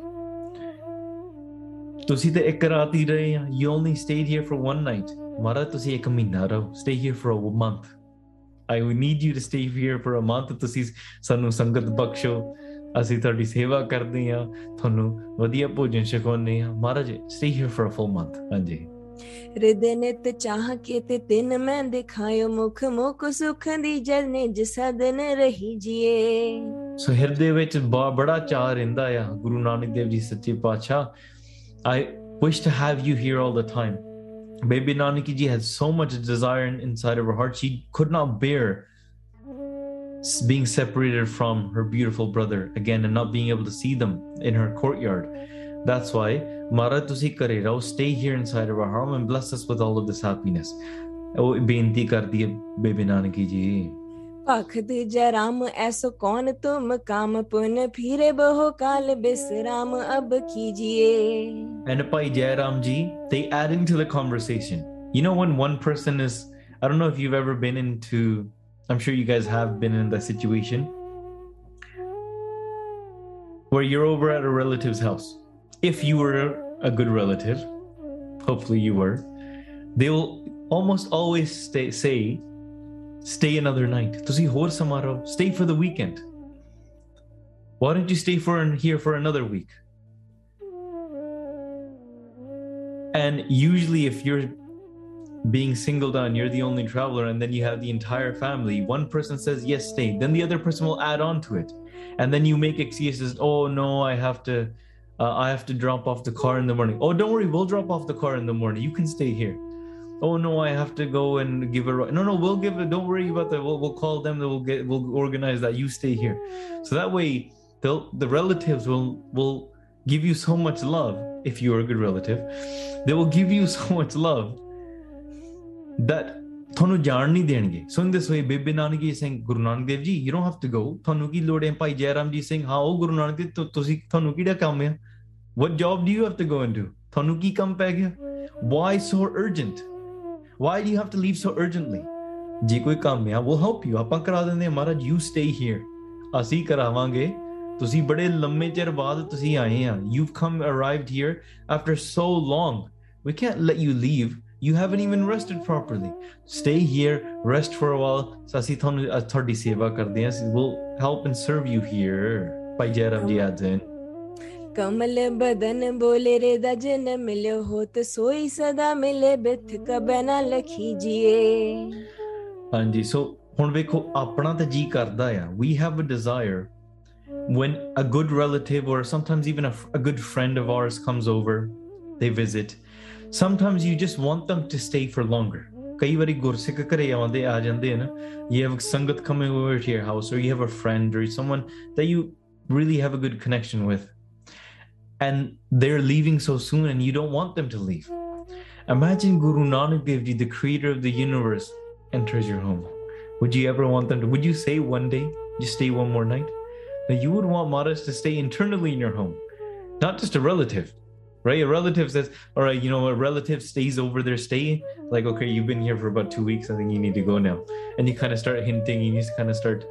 ਤੁਸੀਂ ਤਾਂ ਇੱਕ ਰਾਤ ਹੀ ਰਹੇ ਆ। You only stayed here for one night ਮਾਰਾ ਤੁਸੀਂ ਇੱਕ ਮਹੀਨਾ ਰਹੋ। Stay here for a month I will need you to stay here for a month ਤੁਸੀਂ ਸਾਨੂੰ ਸੰਗਤ ਬਖਸ਼ੋ। ਅਸੀਂ ਤੁਹਾਡੀ ਸੇਵਾ ਕਰਦੇ ਆ। ਤੁਹਾਨੂੰ ਵਧੀਆ ਭੋਜਨ ਛਕਾਉਂਦੇ ਆ। Maharaj stay here for a full month ਹਾਂਜੀ। ਹਿਰਦੇ ਨੇ ਤੇ ਚਾਹ ਕੇ ਤੇ ਤਿੰਨ ਮੈਂ ਦਿਖਾਇਓ ਮੁਖ ਮੁਖ ਸੁਖ ਦੀ ਜਰਨੇ ਜਿਸ wish to have you here all the time bebe nanaki ji had so much desire inside of her heart she could not bear being separated from her beautiful brother again and not being able to see them in her courtyard that's why, Mara tusi kare rao, stay here inside of our home and bless us with all of this happiness. ਉਹ ਬੇਨਤੀ ਕਰਦੀ ਹੈ ਬੇਬੇ ਨਾਨਕੀ ਜੀ ਭਖਤ ਜਰਾਮ ਐਸੋ ਕੌਣ ਤੁਮ ਕਾਮ ਪੁਨ ਫੀਰੇ ਬਹੁ ਕਾਲ ਬਿਸਰਾਮ ਅਬ ਕੀਜੀਏ ਐਂਡ ਭਾਈ ਜੈਰਾਮ ਜੀ ਦੇ adding to the conversation you know one one person is I don't know if you've ever been into I'm sure you guys have been in that situation where you're over at a relative's house If you were a good relative, hopefully you were, they will almost always stay, say, stay another night. ਤੁਸੀਂ ਹੋਰ ਸਮਾਂ ਰਹੋ, stay for the weekend. Why don't you stay for here for another week? And usually, if you're being singled on, you're the only traveler, and then you have the entire family, one person says, Yes, stay. Then the other person will add on to it. And then you make excuses, Oh, no, I have to. uh, I have to drop off the car in the morning. Oh, don't worry, we'll drop off the car in the morning. You can stay here. Oh no, I have to go and give a ri- no, no. We'll give it. Don't worry about that. We'll, we'll call them. We'll get. We'll organize that. You stay here. So that way, they'll the relatives will will give you so much love if you are a good relative. They will give you [LAUGHS] so much love that ਤੁਹਾਨੂੰ ਜਾਣ ਨਹੀਂ ਦੇਣਗੇ। ਸੁਣ ਦਿਸ ਹੋਏ Bebe Nanaki Singh, Guru Nanak Dev ji you don't have to go ਤੁਹਾਨੂੰ ਕੀ ਲੋੜ ਹੈ ਭਾਈ ਜੈਰਾਮ ਜੀ ਸਿੰਘ? ਹਾਂ, ਉਹ ਗੁਰੂ ਨਾਨਕ ਦੇ ਤੁਸੀਂ ਤੁਹਾਨੂੰ ਕਿਹੜਾ ਕੰਮ ਹੈ? What job do you have to go and do ਤੁਹਾਨੂੰ ਕੀ ਕੰਮ ਪੈ ਗਿਆ? Why so urgent why do you have to leave so urgently ਜੇ ਕੋਈ ਕੰਮ ਆ ਉਹ ਹੈਲਪ ਯੂ ਆਪਾਂ ਕਰਾ ਦਿੰਦੇ ਮਹਾਰਾਜ ਯੂ ਸਟੇ ਹੇਅਰ ਅਸੀਂ ਕਰਾਵਾਂਗੇ। ਤੁਸੀਂ ਬੜੇ ਲੰਮੇ ਚਿਰ ਬਾਅਦ ਤੁਸੀਂ ਆਏ ਆ। You've come arrived here after so long we can't let you leave You haven't even rested properly. Stay here, rest for a while. Sasi ਤੁਹਾਨੂੰ ਤੁਹਾਡੀ ਸੇਵਾ ਕਰਦੇ ਹਾਂ will help and serve you here. ਭਾਈ ਜੈਰਾਮ ਜੀ ਆਜ ਕਮਲ ਬਦਨ ਬੋਲੇ ਰੇ ਦਾ ਜਨ ਮਿਲਿਓ ਹੋਤ ਸੋਈ ਸਦਾ ਮਿਲੇ ਬਿਥ ਕਬੈ ਨਾ ਲਖੀ ਜੀਏ ਹਾਂਜੀ ਸੋ ਹੁਣ ਵੇਖੋ ਆਪਣਾ ਤਾਂ ਜੀ ਕਰਦਾ ਆ we have a desire when a good relative or sometimes even a good friend of ours comes over, they visit, sometimes you just want them to stay for longer ਕਈ ਵਾਰੀ ਗੁਰਸਿੱਖ ਘਰੇ ਆਉਂਦੇ ਆ ਜਾਂਦੇ ਹਨ you have ਸੰਗਤ coming over to your house or you have a friend or someone that you really have a good connection with and they're leaving so soon and you don't want them to leave imagine guru nanak dev ji the creator of the universe enters your home would you ever want them to would you say one day just stay one more night now you would want Maharaj to stay internally in your home not just a relative right? A relative says all right you know a relative stays over their stay. Like okay you've been here for about two weeks i think you need to go now. And you kind of start hinting you just kind of start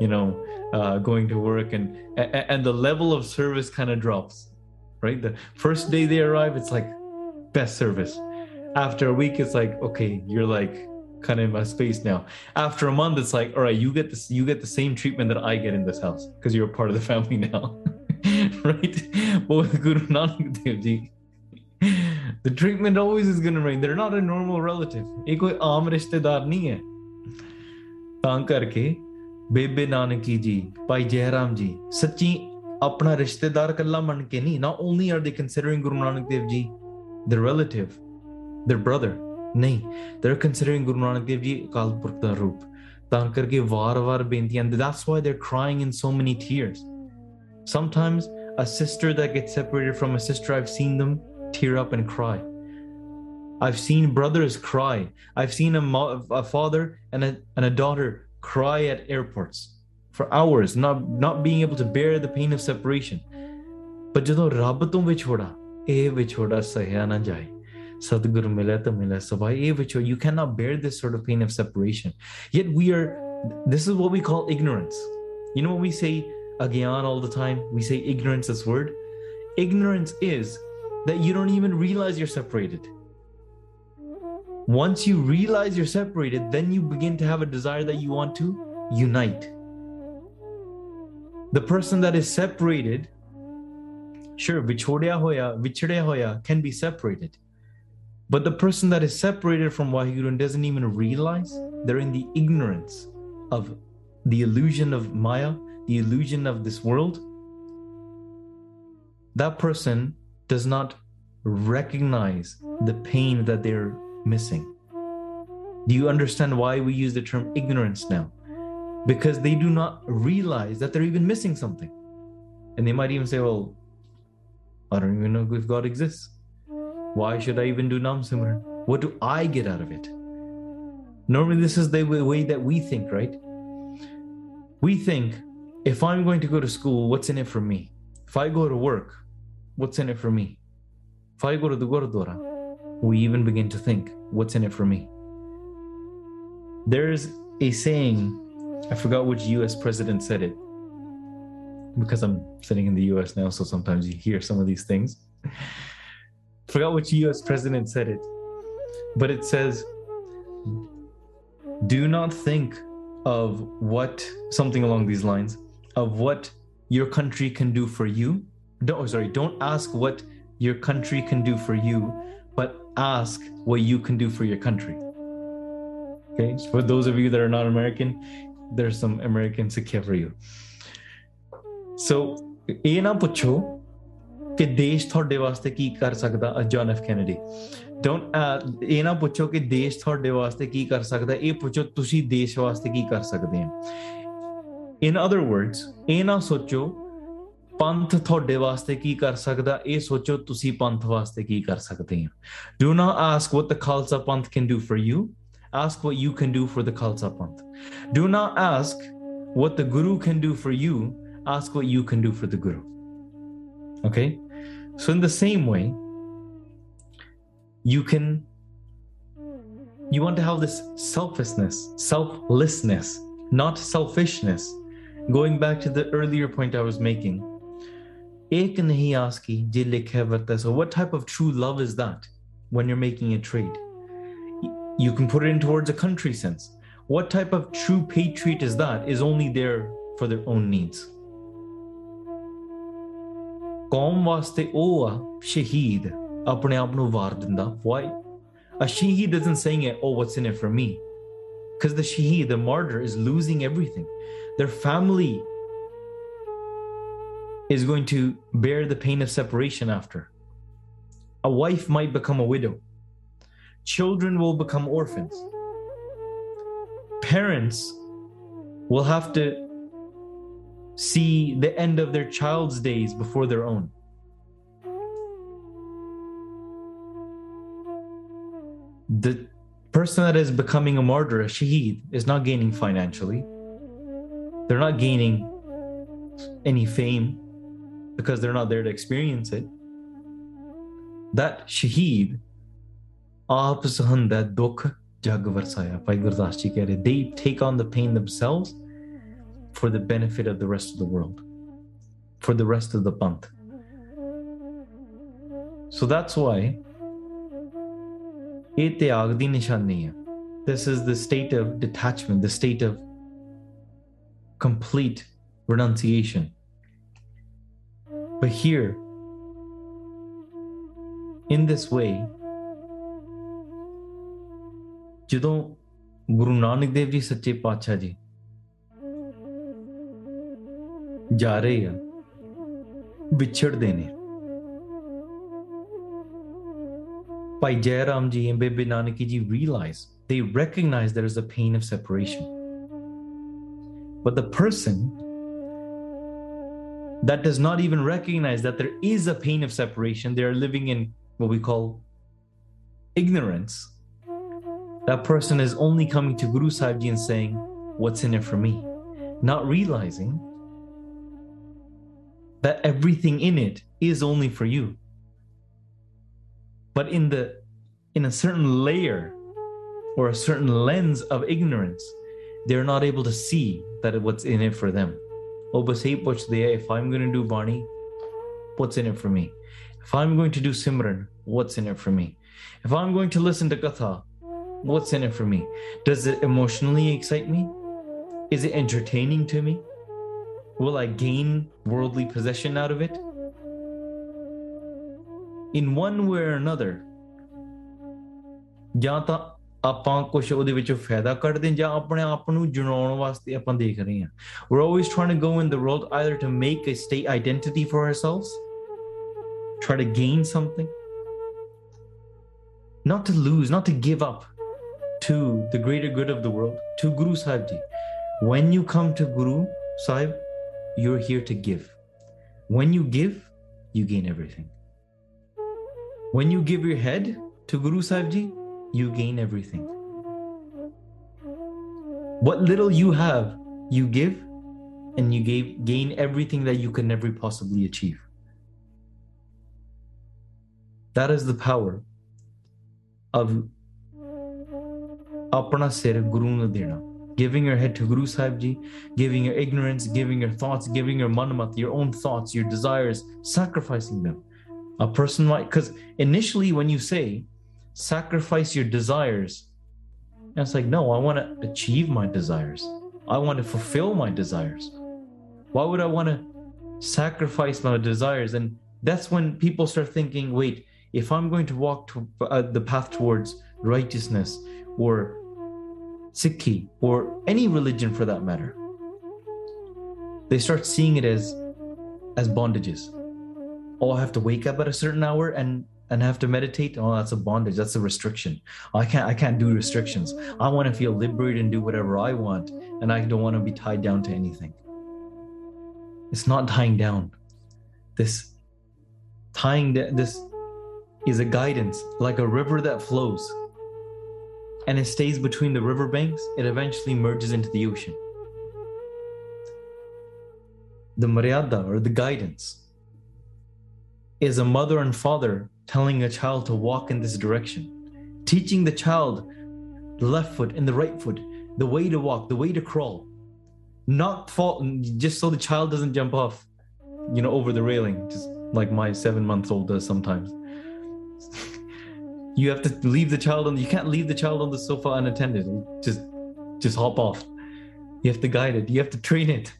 you know uh, going to work and and the level of service kind of drops right? The first day they arrive it's like best service. After a week it's like okay you're like kind of in my space now. After a month it's like all right you get this you get the same treatment that i get in this house because you're a part of the [LAUGHS] family now right but with guru nanak dev ji the treatment always is going to remain they're not a normal relative ਇਹ ਕੋਈ ਆਮ ਰਿਸ਼ਤੇਦਾਰ ਨਹੀਂ ਹੈ ਤਾਂ ਕਰਕੇ ਬੇਬੇ ਨਾਨਕੀ ਜੀ ਭਾਈ ਜੈਰਾਮ ਜੀ ਸੱਚੀ ਆਪਣਾ ਰਿਸ਼ਤੇਦਾਰ ਕੱਲਾ ਮੰਨ ਕੇ ਨਹੀਂ not only are they considering ਗੁਰੂ ਨਾਨਕ ਦੇਵ ਜੀ their relative their brother ਨਹੀਂ they're considering ਗੁਰੂ ਨਾਨਕ ਦੇਵ ਜੀ ਅਕਾਲ ਪੁਰਖ ਦਾ ਰੂਪ ਤਾਂ ਕਰਕੇ ਵਾਰ-ਵਾਰ ਬੇਨਤੀਆਂ and that's why they're crying in so many tears sometimes a sister that gets separated from a sister I've seen them tear up and cry I've seen brothers cry I've seen a, mo- a father and a, and a daughter cry at airports for hours not not being able to bear the pain of separation but ਜਦੋਂ ਰੱਬ ਤੋਂ ਵਿਛੋੜਾ ਇਹ ਵਿਛੋੜਾ ਸਹਿਆ ਨਾ ਜਾਏ ਸਤਿਗੁਰ ਮਿਲੇ ਤਾਂ ਮਿਲੇ ਸਭਾਈ ਇਹ ਵਿਛੋ you cannot bear this sort of pain of separation yet we are this is what we call ignorance you know when we say agyan all the time we say ignorance this word. Ignorance is that you don't even realize you're separated. Once you realize you're separated then you begin to have a desire that you want to unite. The person that is separated sure vichhodya hoya vichhadya hoya can be separated. But the person that is separated from waheguru doesn't even realize they're in the ignorance of the illusion of maya the illusion of this world that person does not recognize the pain that they're missing do you understand why we use the term ignorance now because they do not realize that they're even missing something. And they might even say, Well, I don't even know if God exists. Why should I even do Nam Simran? What do I get out of it? Normally, this is the way- way that we think, right? We think if I'm going to go to school, what's in it for me? If I go to work, what's in it for me? If I go to the Gurdwara, we even begin to think, what's in it for me? There's a saying I forgot which US president said it because I'm sitting in the US now, so sometimes you hear some of these things. [LAUGHS] forgot which US president said it, but it says, do not think of what something along these lines of what your country can do for you. Don't, oh, sorry, don't ask what your country can do for you, but ask what you can do for your country. Okay, so for those of you that are not American, there's some American Sikha for you. So, ਇਹ ਨਾ ਪੁੱਛੋ ਕਿ ਦੇਸ਼ ਤੁਹਾਡੇ ਵਾਸਤੇ ਕੀ ਕਰ ਸਕਦਾ John F Kennedy don't ਇਹ ਨਾ ਪੁੱਛੋ ਕਿ ਦੇਸ਼ ਤੁਹਾਡੇ ਵਾਸਤੇ ਕੀ ਕਰ ਸਕਦਾ ਇਹ ਪੁੱਛੋ ਤੁਸੀਂ ਦੇਸ਼ ਵਾਸਤੇ ਕੀ ਕਰ ਸਕਦੇ ਹੋ ਇਨ ਅਦਰ ਵਰਡਸ ਇਹ ਨਾ ਸੋਚੋ ਪੰਥ ਤੁਹਾਡੇ ਵਾਸਤੇ ਕੀ ਕਰ ਸਕਦਾ ਇਹ ਸੋਚੋ ਤੁਸੀਂ ਪੰਥ ਵਾਸਤੇ ਕੀ ਕਰ ਸਕਦੇ ਹੋ ਡੂ ਨਾ ask what the Khalsa Panth can do for you ask what you can do for the Khalsa Panth do ਨਾ ask what the guru can do for you, ask what you can do for the guru. Okay? So in the same way, you can you want to have this selflessness, selflessness, not selfishness going back to the earlier point i was making ek nahi aski je likhe varta so what type of true love is that when you're making a trade you can put it in towards a country sense what type of true patriot is that is only there for their own needs ਕੌਮ ਵਾਸਤੇ ਉਹ ਆ ਸ਼ਹੀਦ ਆਪਣੇ ਆਪ ਨੂੰ ਵਾਰ ਦਿੰਦਾ why a shaheed isn't saying it oh what's in it for me because the shaheed the martyr is losing everything. Their family is going to bear the pain of separation after. A wife might become a widow. Children will become orphans. Parents will have to see the end of their child's days before their own. The person that is becoming a martyr, a shaheed, is not gaining financially. They're not gaining any fame because they're not there to experience it. That shaheed, dukh jag varsaya. They take on the pain themselves for the benefit of the rest of the world, for the rest of the panth. So that's why ਇਹ ਤਿਆਗ ਦੀ ਨਿਸ਼ਾਨੀ ਹੈ this is the state of detachment the state of complete renunciation but here in this way ਜਦੋਂ ਗੁਰੂ ਨਾਨਕ ਦੇਵ ਜੀ ਸੱਚੇ ਪਾਤਸ਼ਾਹ ਜੀ ਜਾ ਰਹੇ ਆ ਵਿਛੜਦੇ ਨੇ Bhai Jairamji and Bibi Nanakiji realize, they recognize there is a pain of separation. But the person that does not even recognize that there is a pain of separation, they are living in what we call ignorance. That person is only coming to Guru Sahib Ji and saying, What's in it for me? Not realizing that everything in it is only for you. But in the in a certain layer or a certain lens of ignorance, they're not able to see that what's in it for them. Oh, say if I'm going to do Bani, what's in it for me? If I'm going to do Simran, what's in it for me? If I'm going to listen to Katha, what's in it for me? Does it emotionally excite me? Is it entertaining to me? Will I gain worldly possession out of it? In one way or another, ਜਾਂ ਤਾਂ ਆਪਾਂ ਕੁਝ ਉਹਦੇ ਵਿੱਚੋਂ ਫਾਇਦਾ ਕੱਢਦੇ ਹਾਂ ਜਾਂ ਆਪਣੇ ਆਪ ਨੂੰ ਜੁੜਾਉਣ ਵਾਸਤੇ ਆਪਾਂ ਦੇਖ ਰਹੇ ਹਾਂ we're always trying to go in the world either to make a state identity for ourselves try to gain something not to lose not to give up to the greater good of the world, to Guru Sahib Ji. When you come to Guru Sahib, you're here to give. When you give, you gain everything. When you give your head to Guru Sahib Ji, you gain everything. What little you have, you give, and you gave, gain everything that you can never possibly achieve. That is the power of apna sir guru na dena. Giving your head to Guru Sahib Ji, giving your ignorance, giving your thoughts, giving your manamath, your own thoughts, your desires, sacrificing them. A person might, because initially when you say sacrifice your desires, it's like, no, I want to achieve my desires. I want to fulfill my desires. Why would I want to sacrifice my desires? And that's when people start thinking, wait, if I'm going to walk to uh, the path towards righteousness or Sikhi or any religion for that matter, they start seeing it as as bondages. Oh, I have to wake up at a certain hour and and have to meditate. Oh, that's a bondage. That's a restriction. I can't I can't do restrictions. I want to feel liberated and do whatever I want, and I don't want to be tied down to anything. It's not tying down. This tying da- this is a guidance, like a river that flows. And it stays between the river banks, it eventually merges into the ocean. The Maryada or the guidance is a mother and father telling a child to walk in this direction, teaching the child the left foot and the right foot, the way to walk, the way to crawl, not fall, just so the child doesn't jump off, you know, over the railing, just like my seven month old does sometimes. [LAUGHS] you have to leave the child on, you can't leave the child on the sofa unattended. Just, just hop off. You have to guide it, you have to train it.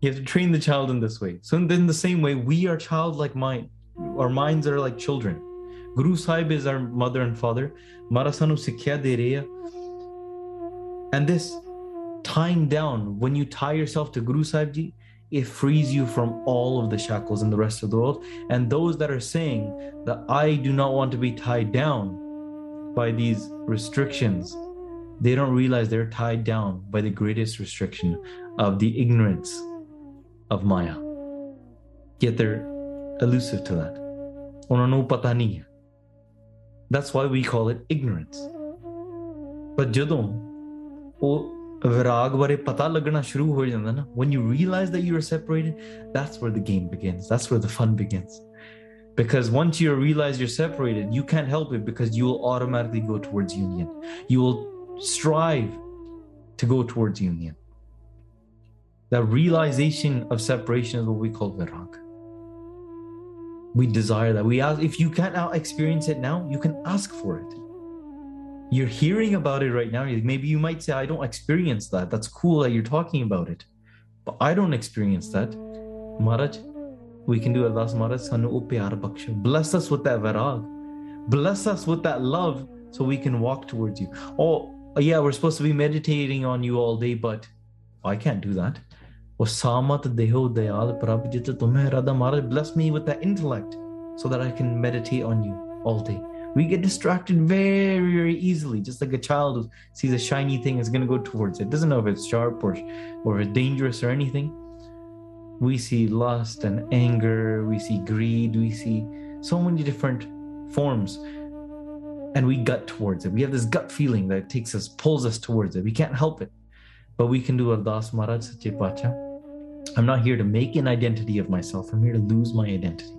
You have to train the child in this way. So, in the same way, we are childlike mind. Our minds are like children. Guru Sahib is our mother and father. And this tying down, when you tie yourself to Guru Sahib Ji, it frees you from all of the shackles in the rest of the world. And those that are saying that I do not want to be tied down by these restrictions, they don't realize they're tied down by the greatest restriction of the ignorance of Maya. Yet they're elusive to that. ਉਹਨਾਂ ਨੂੰ ਪਤਾ ਨਹੀਂ ਹੈ that's why we call it ignorance but ਜਦੋਂ ਉਹ ਵਿਰਾਗ ਬਾਰੇ ਪਤਾ ਲੱਗਣਾ ਸ਼ੁਰੂ ਹੋ ਜਾਂਦਾ ਨਾ when you realize that you are separated that's where the game begins that's where the fun begins because once you realize you're separated you can't help it because you will automatically go towards union you will strive to go towards union the realization of separation is what we call virag we desire that. We ask if you can't experience it now you can ask for it. You're hearing about it right now. Maybe you might say i don't experience that. That's cool that you're talking about it. But i don't experience that. Maharaj we can do Allah's Maharaj sanu pyar baksho bless us with that varag bless us with that love so we can walk towards you. Oh yeah we're supposed to be meditating on you all day but i can't do that O Deho Dayal Prabhu Tumhe Radha Maharaj, bless me with that intellect so that I can meditate on you all day. We get distracted very, very easily, just like a child who sees a shiny thing is going to go towards it. Doesn't know if it's sharp or, or dangerous or anything. We see lust and anger, we see greed, we see so many different forms, and we gut towards it. We have this gut feeling that takes us, pulls us towards it. We can't help it, but we can do Ardas Maharaj Sache I'm not here to make an identity of myself. I'm here to lose my identity.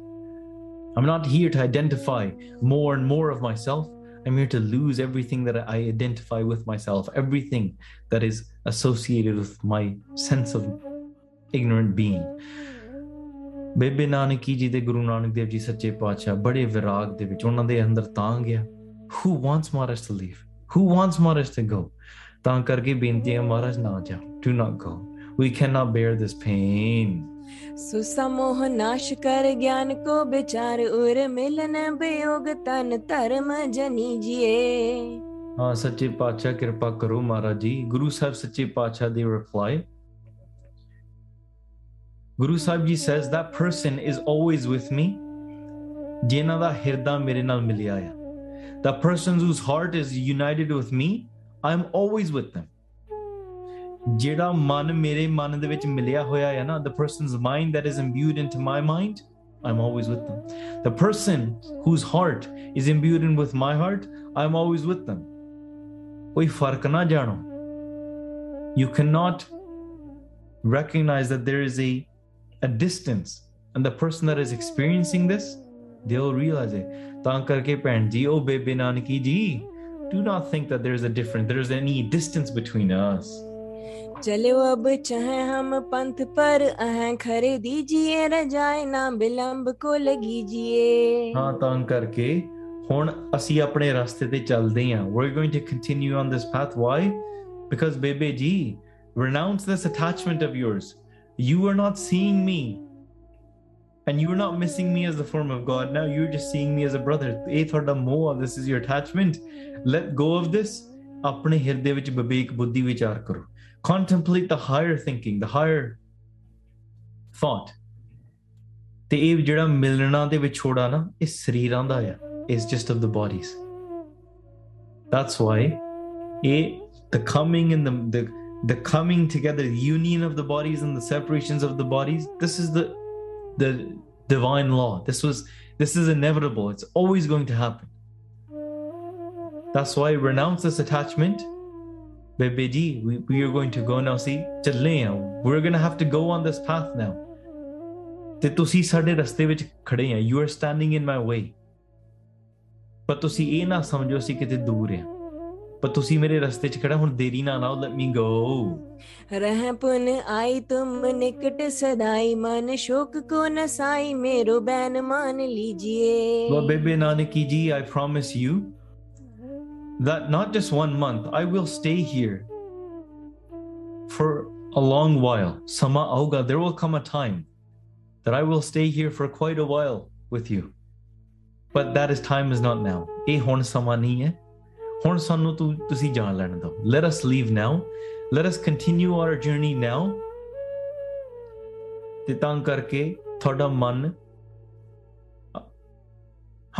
I'm not here to identify more and more of myself. I'm here to lose everything that I identify with myself, everything that is associated with my sense of ignorant being. Bebe Nanaki ji ਦੇ ਗੁਰੂ ਨਾਨਕ ਦੇਵ ਜੀ ਸੱਚੇ ਪਾਤਸ਼ਾਹ ਬੜੇ ਵਿਰਾਗ ਦੇ ਵਿੱਚ ਉਹਨਾਂ ਦੇ ਅੰਦਰ ਤਾਂ ਗਿਆ who wants Maharaj to leave who wants Maharaj to go ਤਾਂ ਕਰਕੇ ਬੇਨਤੀ ਹੈ ਮਹਾਰਾਜ ਨਾ ਜਾਓ do not go we cannot bear this pain सुसमोह नाश कर ज्ञान को विचार उर मिलन वियोग तन धर्म जनी जिए ਹਾਂ ਸੱਚੇ ਪਾਤਸ਼ਾਹ ਕਿਰਪਾ ਕਰੋ ਮਹਾਰਾਜ ਜੀ ਗੁਰੂ ਸਾਹਿਬ ਸੱਚੇ ਪਾਤਸ਼ਾਹ ਦੇ reply ਗੁਰੂ ਸਾਹਿਬ ਜੀ says that person is always with me ਜਿਨ੍ਹਾਂ ਦਾ ਹਿਰਦਾ ਮੇਰੇ ਨਾਲ ਮਿਲਿਆ ਆ the person whose heart is united with me I'm always with them ਜਿਹੜਾ ਮਨ ਮੇਰੇ ਮਨ ਦੇ ਵਿੱਚ ਮਿਲਿਆ ਹੋਇਆ ਹੈ ਨਾ the person's mind that is imbued into my mind I'm always with them the person whose heart is imbued in with my heart I'm always with them ਕੋਈ ਫਰਕ ਨਾ ਜਾਣੋ you cannot recognize that there is a a distance and the person that is experiencing this they'll realize it ਤਾਂ ਕਰਕੇ ਭੈਣ ਜੀ ਉਹ Bebe Nanaki ji do not think that there's a difference there's any distance between us चलो अब चाहे हम पंथ पर अहें खरे दीजिए रजाए ना विलंब को लगी जिए हाँ तंग करके ਹੁਣ ਅਸੀਂ ਆਪਣੇ ਰਸਤੇ ਤੇ ਚੱਲਦੇ ਹਾਂ we are going to continue on this path why because Bebe ji renounce this attachment of yours you are not seeing me and you are not missing me as a form of God now you are just seeing me as a brother ਇਥ are the more this is your attachment let go of this ਆਪਣੇ ਹਿਰਦੇ ਵਿੱਚ ਬਿਵੇਕ ਬੁੱਧੀ ਵਿਚਾਰ ਕਰੋ contemplate the higher thinking the higher thought ਤੇ ਇਹ ਜਿਹੜਾ ਮਿਲਣਾ ਦੇ ਵਿਛੋੜਾ ਨਾ ਇਹ ਸਰੀਰਾਂ ਦਾ ਆ is just of the bodies that's why it the coming and the the the coming together the union of the bodies and the separations of the bodies this is the the divine law this was this is inevitable it's always going to happen that's why renounce this attachment baby D, we, we are going to go now. See, Chalea, we're going to have to go on this path now. ਤੇ ਤੁਸੀਂ ਸਾਡੇ ਰਸਤੇ ਵਿੱਚ ਖੜੇ ਆ you are standing in my way ਪਰ ਤੁਸੀਂ ਇਹ ਨਾ ਸਮਝੋ ਸੀ ਕਿਤੇ ਦੂਰ ਆ ਪਰ ਤੁਸੀਂ ਮੇਰੇ ਰਸਤੇ 'ਚ ਖੜਾ ਹੁਣ ਦੇਰੀ ਨਾ ਆਓ ਲੈਟ ਮੀ ਗੋ ਰਹਿ ਪੁਨ ਆਈ ਤੁਮ ਨਿਕਟ ਸਦਾਈ ਮਨ ਸ਼ੋਕ ਕੋ ਨਸਾਈ ਮੇਰੋ ban Mann ਲੀਜੀਏ Bebe Nanki ji I promise you that not just one month, I will stay here for a long while. Sama auga, there will come a time that I will stay here for quite a while with you. But that is time is not now. ਇਹ ਹੁਣ ਸਮਾਂ ਨਹੀਂ ਹੈ ਹੁਣ ਸਾਨੂੰ ਤੁ- ਤੁਸੀਂ ਜਾਣ ਲੈਣ ਦਿਓ let us leave now let us continue our journey now ਤੇ ਤਾਂ ਕਰਕੇ ਤੁਹਾਡਾ ਮਨ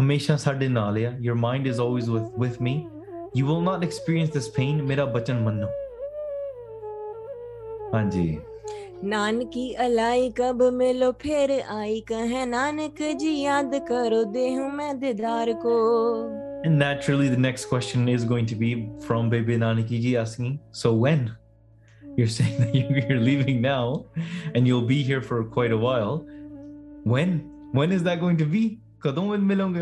ਹਮੇਸ਼ਾ ਸਾਡੇ ਨਾਲ ਆ your mind is always with with you will not experience this pain मेरा बचन मन्नो हाँ जी नानकी अलाई कब मिलो फिर आई कहे नानक जी याद करो देहूं मैं दीदार को And naturally, the next question is going to be from Bebe Nanaki ji asking, So when? You're saying that [LAUGHS] you're leaving now and you'll be here for quite a while. When? When is that going to be? ਕਦੋਂ ਮਿਲੋਗੇ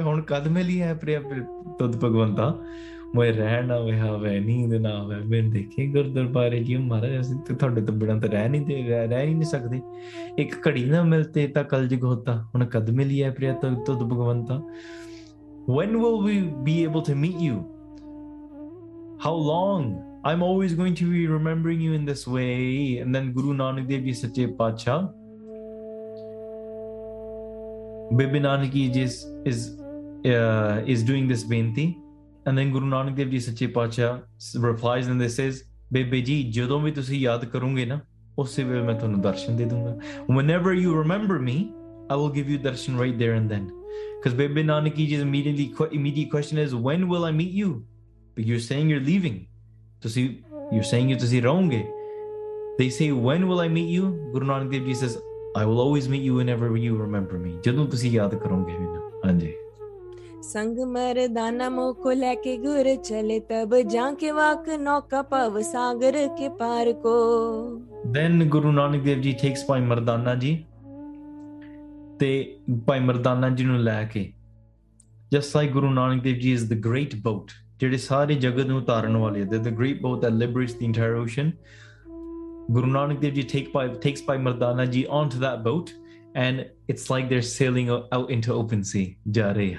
ਮੈਂ ਰਹਿਣ ਨਾ ਹੋਇਆ ਵੇ ਨੀਂਦ ਨਾ ਹੋਵੇ ਮੈਂ ਦੇਖੇ ਗੁਰ ਦਰਬਾਰੇ ਜੀ ਮਹਾਰਾਜ ਅਸੀਂ ਤੇ ਤੁਹਾਡੇ ਤੋਂ ਬਿਨਾਂ ਤਾਂ ਰਹਿ ਨਹੀਂ ਤੇ ਰਹਿ ਰਹਿ ਹੀ ਨਹੀਂ ਸਕਦੇ ਇੱਕ ਘੜੀ ਨਾ ਮਿਲਤੇ ਤਾਂ ਕਲਯੁਗ ਹੋਤਾ ਹੁਣ ਕਦ ਮਿਲੀ ਹੈ Priya ਤੁਦ ਤੁਦ ਭਗਵੰਤਾ when will we be able to meet you? How long? I'm always going to be remembering you in this way. And then Guru Nanak Dev Ji Sache Pacha, Bibi Nanak Ji is is uh, is doing this benti, and then Guru Nanak Dev Ji Sache Pacha replies and this says, "Bibi ji, ਜਦੋਂ ਵੀ ਤੁਸੀਂ ਯਾਦ ਕਰੋਗੇ ਨਾ ਉਸੇ ਵੇਲੇ ਮੈਂ ਤੁਹਾਨੂੰ ਦਰਸ਼ਨ ਦੇ ਦੂੰਗਾ whenever you remember me I will give you darshan right there and then because Bibi Nanaki ji's immediately immediate question is when will I meet you? But you're saying you're leaving. To see you're saying you to see wrong. They say when will I meet you? Guru Nanak Dev Ji says I will always meet you whenever you remember me. ਜਦੋਂ ਤੁਸੀਂ ਯਾਦ ਕਰੋਗੇ ਮੈਨੂੰ ਹਾਂਜੀ संग मरदाना मोह को लेके गुर चले तब जाके वाक नौका पव सागर के पार को then Guru Nanak Dev Ji takes Bhai Mardana ji ਤੇ ਭਾਈ ਮਰਦਾਨਾ ਜੀ ਨੂੰ ਲੈ ਕੇ just like Guru Nanak Dev Ji is the great boat ਜਿਹੜੇ ਸਾਰੇ ਜਗਤ ਨੂੰ ਉਤਾਰਨ ਵਾਲੇ ਹੈ the great boat that liberates the entire ocean Guru Nanak Dev Ji take by, takes by Mardana ji onto that boat and it's like they're sailing o- out into open sea ਜਾ ਰਹੇ ਆ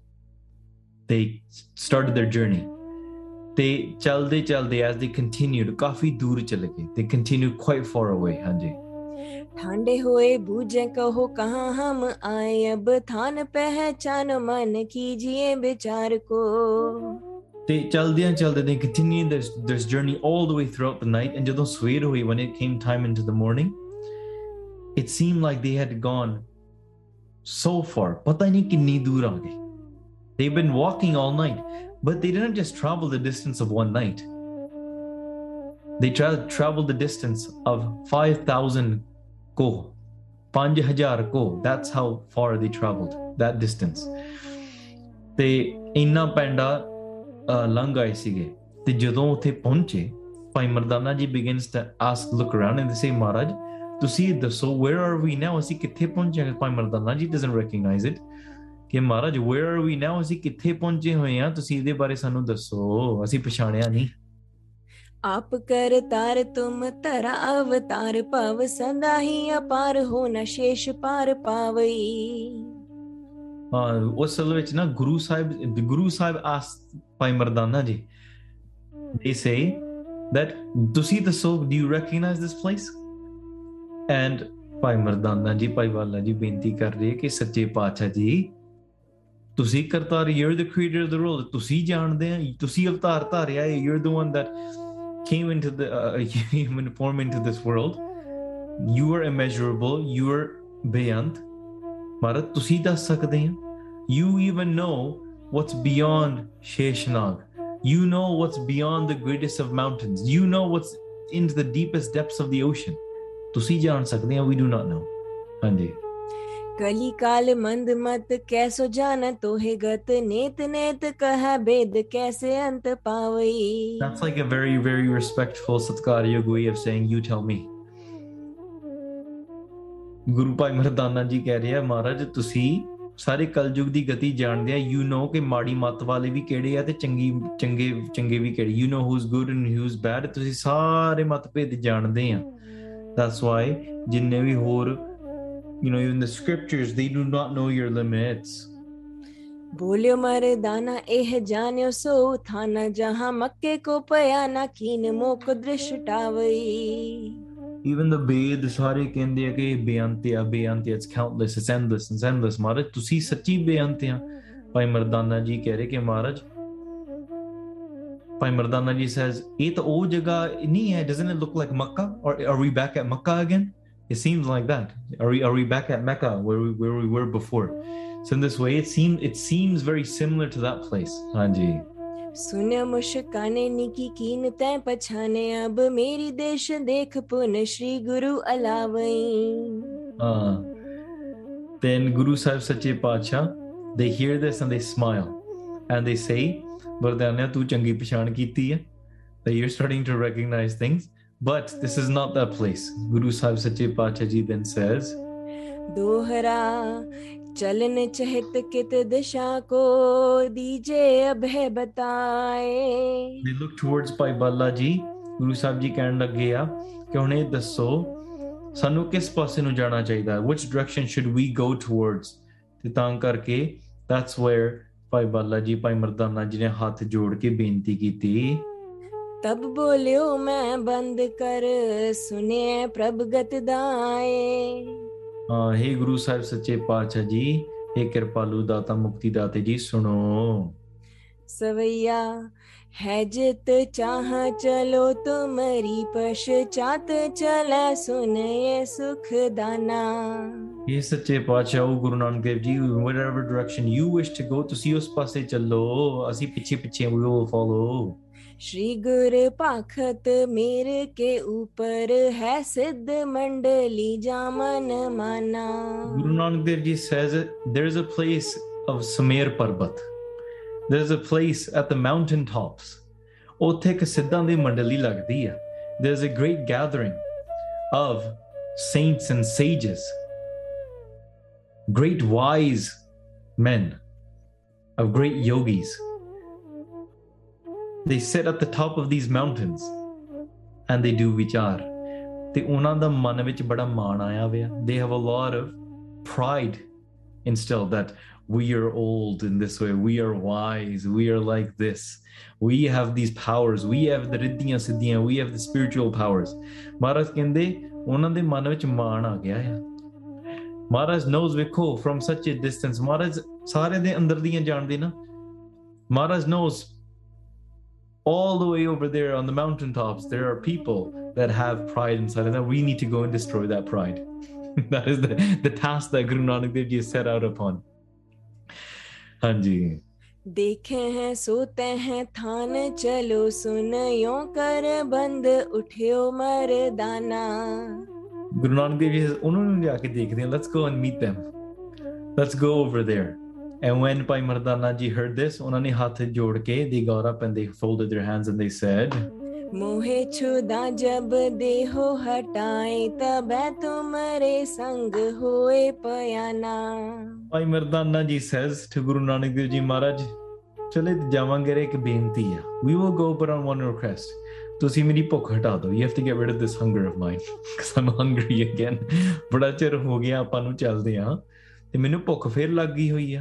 they started their journey. They chalde chalde as they continued, काफी दूर चले They continued quite far away. हाँ जी. ठांडे बूझे कहो कहाँ हम आए अब थान पहचान मन कीजिए विचार को they chaldean chaldean they continued their this journey all the way throughout the night and jadon sweer hui when it came time into the morning it seemed like they had gone so far pata nahi kinni dur aa gaye they've been walking all night but they didn't just travel the distance of one night they tra- traveled the distance of 5000 ਕੋ 5000 ਕੋ that's how far they traveled that distance ਤੇ ਇੰਨਾ ਪੈਂਡਾ ਅਹ, ਲੰਘ ਆਏ ਸੀਗੇ ਤੇ ਜਦੋਂ ਉੱਥੇ ਪਹੁੰਚੇ ਭਾਈ ਮਰਦਾਨਾ ਜੀ begins to ask look around and they say ਮਹਾਰਾਜ ਤੁਸੀਂ ਦੱਸੋ where are we now ਅਸੀਂ ਕਿੱਥੇ ਪਹੁੰਚੇ ਹਾਂ?" ਭਾਈ ਮਰਦਾਨਾ ਜੀ doesn't recognize it ਕਿ ਮਹਾਰਾਜ ਵੇਅਰ ਆਰ ਵੀ ਨਾਓ ਅਸੀਂ ਕਿੱਥੇ ਪਹੁੰਚੇ ਹੋਏ ਆ ਤੁਸੀਂ ਇਹਦੇ ਬਾਰੇ ਸਾਨੂੰ ਦੱਸੋ। ਅਸੀਂ ਪਛਾਣਿਆ ਨਹੀਂ। ਆਪ ਕਰ ਤਾਰ ਤੁਮ ਤਰਾ ਅਵਤਾਰ ਭਵ ਸਦਾ ਹੀ ਅਪਾਰ ਹੋ ਨਾ ਸ਼ੇਸ਼ ਪਾਰ ਪਾਵਈ। ਉਸ ਸਲ ਵਿੱਚ ਨਾ ਗੁਰੂ ਸਾਹਿਬ ਗੁਰੂ ਸਾਹਿਬ ਆਸ ਪਾਈ ਮਰਦਾਨਾ ਜੀ ਦੇ ਸੇ that ਤੁਸੀਂ ਦੱਸੋ do you recognize this place? And ਪਾਈ ਮਰਦਾਨਾ ਜੀ ਪਾਈ ਵਾਲਾ ਜੀ ਬੇਨਤੀ ਕਰ ਰਹੇ ਕਿ ਸੱਚੇ ਪਾਤਸ਼ਾਹ ਜੀ ਤੁਸੀਂ Kartar you're the creator of the world ਤੁਸੀਂ ਜਾਣਦੇ ਆ ਤੁਸੀਂ ਅਵਤਾਰ ਧਾਰਿਆ ਹੈ you're the one that came into the uh, human form into this world you are immeasurable you are beyond ਮਹਾਰਾਜ ਤੁਸੀਂ ਦੱਸ ਸਕਦੇ ਆ you even know what's beyond Sheshnag you know what's beyond the greatest of mountains you know what's into the deepest depths of the ocean ਤੁਸੀਂ ਜਾਣ ਸਕਦੇ ਆ we do not know ਹਾਂਜੀ कली काल मंद मत कैसो जान तो है गत नेत नेत कह बेद कैसे अंत पावई that's like a very very respectful Satkarya way of saying you tell me ਗੁਰੂ ਭਾਈ ਮਰਦਾਨਾ ਜੀ ਕਹਿ ਰਿਹਾ ਮਹਾਰਾਜ ਤੁਸੀਂ ਸਾਰੇ ਕਲਯੁਗ ਦੀ ਗਤੀ ਜਾਣਦੇ ਆ ਯੂ نو ਕਿ ਮਾੜੀ ਮੱਤ ਵਾਲੇ ਵੀ ਕਿਹੜੇ ਆ ਤੇ ਚੰਗੀ ਚੰਗੇ ਚੰਗੇ ਵੀ ਕਿਹੜੇ you know who's good and who's bad ਤੁਸੀਂ ਸਾਰੇ ਮਤਭੇਦ ਜਾਣਦੇ ਆ that's why ਜਿੰਨੇ ਵੀ ਹੋਰ you know even the scriptures they do not know your limits बोल्यो मरदाना एह जान्यो सो थाना जहां मक्के को पया ना कीन मोक दृष्टावई even the Ved ਸਾਰੇ ਕਹਿੰਦੇ ਆ ਕਿ ਇਹ ਬੇਅੰਤ ਆ ਬੇਅੰਤ ਆ, it's countless it's endless it's endless ਮਹਾਰਾਜ ਤੁਸੀਂ ਸੱਚੀ ਬੇਅੰਤ ਆ ਭਾਈ ਮਰਦਾਨਾ ਜੀ ਕਹਿ ਰਹੇ ਕਿ ਮਹਾਰਾਜ ਭਾਈ ਮਰਦਾਨਾ ਜੀ says ਇਹ ਤਾਂ ਉਹ ਜਗ੍ਹਾ ਨਹੀਂ ਹੈ doesn't it look like Makkah or are we back at Makkah again It seems like that. Are we are we back at Mecca where we where we were before? So in this way, it seems it seems very similar to that place. Hanji. सुन मुशकाने निकी कीन तै पछाने अब मेरी देश देख पुन श्री गुरु अलावई uh, then Guru Sahib Sache Pacha, they hear this and they smile and they say, Mardanya, tu changi pishan kiti hai. That you're starting to recognize things. But this is not that place. Guru Sahib Sache Pacha ji then says, दोहरा चलन चहत कित दिशा को दीजे अभय बताए they look towards Bhai Bala ji. Guru Sahib ji ਕਹਿਣ ਲੱਗੇ ਆ ਕਿ ਹੁਣ ਇਹ ਦੱਸੋ ਸਾਨੂੰ ਕਿਸ ਪਾਸੇ ਨੂੰ ਜਾਣਾ ਚਾਹੀਦਾ ਹੈ which direction should we go towards ਤੇ ਤਾਂ ਕਰਕੇ that's where ਭਾਈ ਬਾਲਾ ਜੀ ਭਾਈ ਮਰਦਾਨਾ ਜੀ ਨੇ ਹੱਥ ਜੋੜ ਕੇ ਬੇਨਤੀ ਕੀਤੀ तब बोलियो मैं बंद कर सुने प्रभ गत दाए ਹਾਂ हे ਗੁਰੂ ਸਾਹਿਬ ਸੱਚੇ ਪਾਤਸ਼ਾਹ ਜੀ हे ਕਿਰਪਾਲੂ ਦਾਤਾ ਮੁਕਤੀ ਦਾਤੇ ਜੀ ਸੁਣੋ सवैया है जित चाह चलो तुम्हारी पश्चात चला सुन ये सुख दाना ਇਹ ਸੱਚੇ ਪਾਤਸ਼ਾਹ ਉਹ ਗੁਰੂ ਨਾਨਕ ਦੇਵ ਜੀ whatever direction you wish to go ਤੁਸੀਂ ਉਸ ਪਾਸੇ ਚੱਲੋ ਅਸੀਂ ਪਿੱਛੇ ਪਿੱਛੇ we will follow श्री गुरु पाखत मेरे के ऊपर है सिद्ध मंडली जा मन माना Guru Nanak Dev ji says there is a place of Sumer Parvat there is a place at the mountain tops ਉੱਥੇ ਇੱਕ ਸਿੱਧਾਂ ਦੀ ਮੰਡਲੀ ਲੱਗਦੀ ਆ there is a great gathering of saints and sages great wise men of great yogis They sit at the top of these mountains and they do vichar. ਤੇ ਉਹਨਾਂ ਦਾ ਮਨ ਵਿੱਚ ਬੜਾ ਮਾਣ ਆਇਆ ਹੋਇਆ they have a lot of pride instilled that we are old in this way we are wise we are like this we have these powers we have the riddhiyan siddhiyan we have the spiritual powers ਮਹਾਰਾਜ ਕਹਿੰਦੇ ਉਹਨਾਂ ਦੇ ਮਨ ਵਿੱਚ ਮਾਣ ਆ ਗਿਆ ਆ ਮਹਾਰਾਜ knows ਵੇਖੋ from such a distance ਮਹਾਰਾਜ ਸਾਰੇ ਦੇ ਅੰਦਰ ਦੀਆਂ ਜਾਣਦੇ ਨਾ ਮਹਾਰਾਜ knows all the way over there on the mountaintops, there are people that have pride inside and that We need to go and destroy that pride. [LAUGHS] that is the, the task that Guru Nanak Dev Ji is set out upon. Hanji. देखे हैं सोते हैं थान चलो सुन कर बंद उठ्यो मरदाना गुरु नानक देव जी उन्होंने जाके देख दिया let's go and meet them let's go over there and when ਭਾਈ ਮਰਦਾਨਾ ਜੀ heard this ਉਹਨਾਂ ਨੇ ਹੱਥ ਜੋੜ ਕੇ they got up and they folded their hands and they said मोहे छुदा जब देहो हटाए तब तुम्हारे संग होए पयाना ਭਾਈ ਮਰਦਾਨਾ ਜੀ says to ਗੁਰੂ ਨਾਨਕ ਦੇਵ ਜੀ ਮਹਾਰਾਜ ਚਲੇ ਤੇ ਜਾਵਾਂਗੇ ਰੇ ਇੱਕ ਬੇਨਤੀ ਆ we will go but on one request ਤੁਸੀਂ ਮੇਰੀ ਭੁੱਖ ਹਟਾ ਦਿਓ you have to get rid of this hunger of mine because I'm hungry again ਬੜਾ ਚਿਰ ਹੋ ਗਿਆ ਆਪਾਂ ਨੂੰ ਚੱਲਦੇ ਆ ਤੇ ਮੈਨੂੰ ਭੁੱਖ ਫੇਰ ਲੱਗ ਗਈ ਹੋਈ ਆ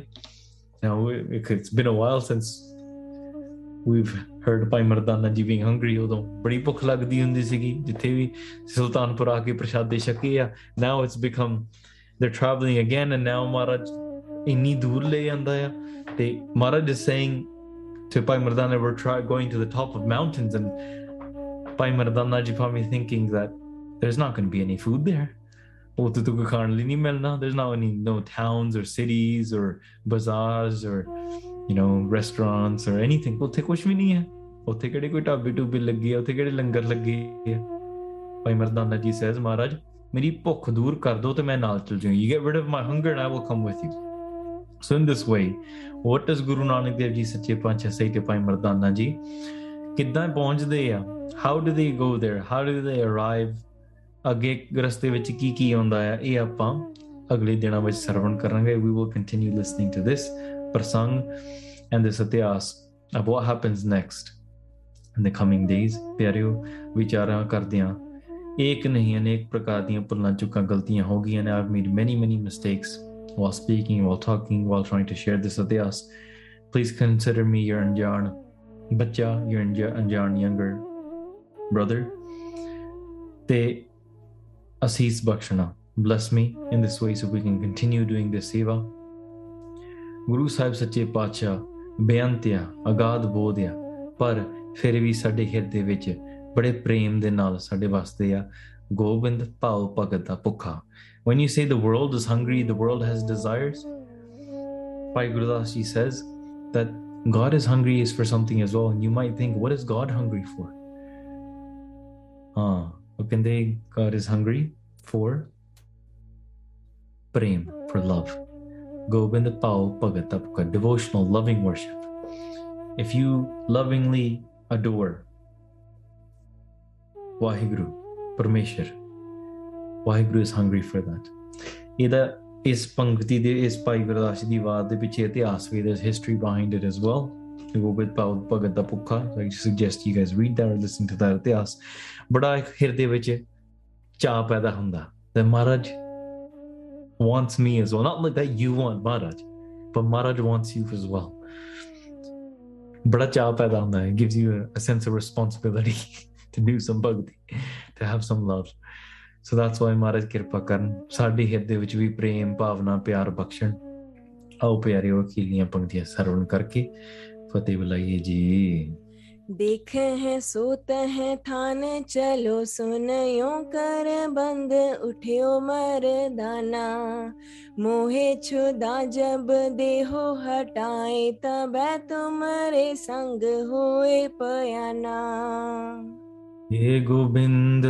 now it- it's been a while since we've heard ਭਾਈ ਮਰਦਾਨਾ ਜੀ being hungry ਉਦੋਂ ਬੜੀ ਭੁੱਖ ਲੱਗਦੀ ਹੁੰਦੀ ਸੀਗੀ ਜਿੱਥੇ ਵੀ ਸੁਲਤਾਨਪੁਰ ਆ ਕੇ ਪ੍ਰਸ਼ਾਦੇ ਛਕੇ ਆ now it's become they're traveling again and now ਮਹਾਰਾਜ ਇੰਨੀ ਦੂਰ ਲੈ ਜਾਂਦਾ ਆ ਤੇ ਮਹਾਰਾਜ is saying to Bhai Mardana we're try, going to the top of mountains and ਭਾਈ ਮਰਦਾਨਾ ਜੀ probably thinking that there's not going to be any food there ਉੱਥੇ ਤਾਂ ਕੋਈ ਖਾਣ ਲਈ ਨਹੀਂ ਮਿਲਣਾ there's not any no towns or cities or bazaars or you know restaurants or anything ਉੱਥੇ ਕੁਝ ਵੀ ਨਹੀਂ ਹੈ ਉੱਥੇ ਕਿਹੜੇ ਕੋਈ ਢਾਬੇ ਟੂਬੇ ਲੱਗੇ ਆ ਉੱਥੇ ਕਿਹੜੇ ਲੰਗਰ ਲੱਗੇ ਆ ਭਾਈ ਮਰਦਾਨਾ ਜੀ says ਮਹਾਰਾਜ ਮੇਰੀ ਭੁੱਖ ਦੂਰ ਕਰ ਦਿਓ ਤੇ ਮੈਂ ਨਾਲ ਚਲ ਜਾਵਾਂ you get rid of my hunger and I will come with you so in this way what does ਗੁਰੂ ਨਾਨਕ ਦੇਵ ਜੀ ਸੱਚੇ ਪਾਤਸ਼ਾਹ say to ਭਾਈ ਮਰਦਾਨਾ ਜੀ ਕਿੱਦਾਂ ਪਹੁੰਚਦੇ ਆ how do they go there how do they arrive ਅੱਗੇ ਰਸਤੇ ਵਿੱਚ ਕੀ ਕੀ ਆਉਂਦਾ ਆ ਇਹ ਆਪਾਂ ਅਗਲੇ ਦਿਨਾਂ ਵਿੱਚ ਸਰਵਣ ਕਰਾਂਗੇ we will continue listening to this ਪ੍ਰਸੰਗ and this ਇਤਿਹਾਸ of what happens next in the coming days ਪਿਆਰਿਓ ਵਿਚਾਰਾਂ ਕਰਦੇ ਆ ਇੱਕ ਨਹੀਂ ਅਨੇਕ ਪ੍ਰਕਾਰ ਦੀਆਂ ਭੁੱਲਾਂ ਚੁੱਕਾਂ ਗਲਤੀਆਂ ਹੋ ਗਈਆਂ ਨੇ I've made many many mistakes while speaking while talking while trying to share this ਇਤਿਹਾਸ please consider me your ਅਣਜਾਣ ਬੱਚਾ your ਅਣਜਾ- ਅਣਜਾਣ younger brother ਤੇ Asis Bakshana, bless me in this way so we can continue doing this seva. Guru Sahib Sache Pacha, beantya, agad ਬੋਧਿਆ ਪਰ ਫਿਰ ਵੀ ਸਾਡੇ ਹਿਰਦੇ ਵਿੱਚ ਬੜੇ ਪ੍ਰੇਮ ਦੇ ਨਾਲ ਸਾਡੇ ਵਾਸਤੇ ਆ ਗੋਬਿੰਦ ਭਾਉ when you say the world is hungry the world has desires Bhai Gurdas ji says that God is hungry is for something as well. And you might think what is God hungry for? Ah Upinde God is hungry for prem, for love. Govinda Pao pagatapka devotional, loving worship. If you lovingly adore Waheguru, Parmeshwar, Waheguru is hungry for that. either is ਪੰਕਤੀ ਦੇ ਇਸ ਭਾਈ ਗੁਰਦਾਸ ਜੀ ਦੀ there's history behind it as well Gobind ਪਾਉ ਭਗਤ ਦਾ ਭੁੱਖਾ I suggest you guys read that or listen to that ਇਤਿਹਾਸ ਬੜਾ ਇੱਕ ਹਿਰਦੇ ਵਿੱਚ ਚਾਹ ਪੈਦਾ ਹੁੰਦਾ ਤੇ ਮਹਾਰਾਜ wants me as well. Not like that you want Maharaj, but Maharaj wants you as well. ਬੜਾ ਚਾਹ ਪੈਦਾ ਹੁੰਦਾ ਹੈ gives you a, a sense of responsibility to do some bhakti, to have some love. So that's why Maharaj ਕਿਰਪਾ ਕਰਨ ਸਾਡੇ ਹਿਰਦੇ ਵਿੱਚ ਵੀ ਪ੍ਰੇਮ ਭਾਵਨਾ ਪਿਆਰ ਬਖਸ਼ਣ ਆਓ ਪਿਆਰਿਓ ਅਖੀਲੀਆਂ ਪੰਕਤੀਆਂ ਸਰਵਣ ਕਰਕੇ فتح بلائیے جی۔ دیکھے ہیں سوتے ہیں تھانے چلو سنیوں کر بند اٹھیو مردانہ۔ موہے چھدا جب دیہو ہٹائے تب تمہارے سنگ ہوئے پیانا۔ ہے گوبند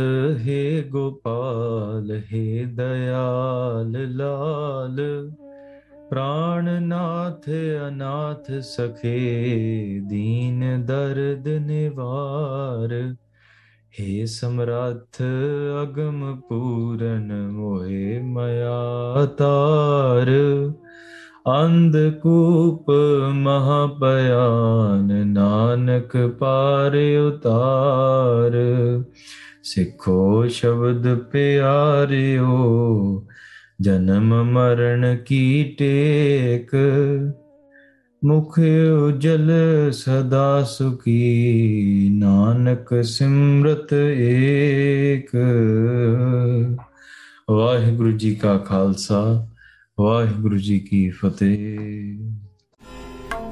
ہے گوپال ہے دیال لال۔ लाल प्राणनाथ अनाथ सखे दीन दर्द निवार हे समर्थ अगम पूरन मोहे मया तार अंधकूप महापयान नानक पार उतार सिखो शब्द प्यारियो ਜਨਮ ਮਰਨ ਕੀ ਟੇਕ? ਮੁਖ ਉਜਲ ਸਦਾ ਸੁਖੀ, ਨਾਨਕ ਸਿਮਰਤ ਏਕ। ਵਾਹਿਗੁਰੂ ਜੀ ਕਾ ਖਾਲਸਾ, ਵਾਹਿਗੁਰੂ ਜੀ ਕੀ ਫਤਿਹ।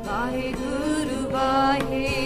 ਵਾਹਿਗੁਰੂ ਵਾਹਿਗੁਰੂ।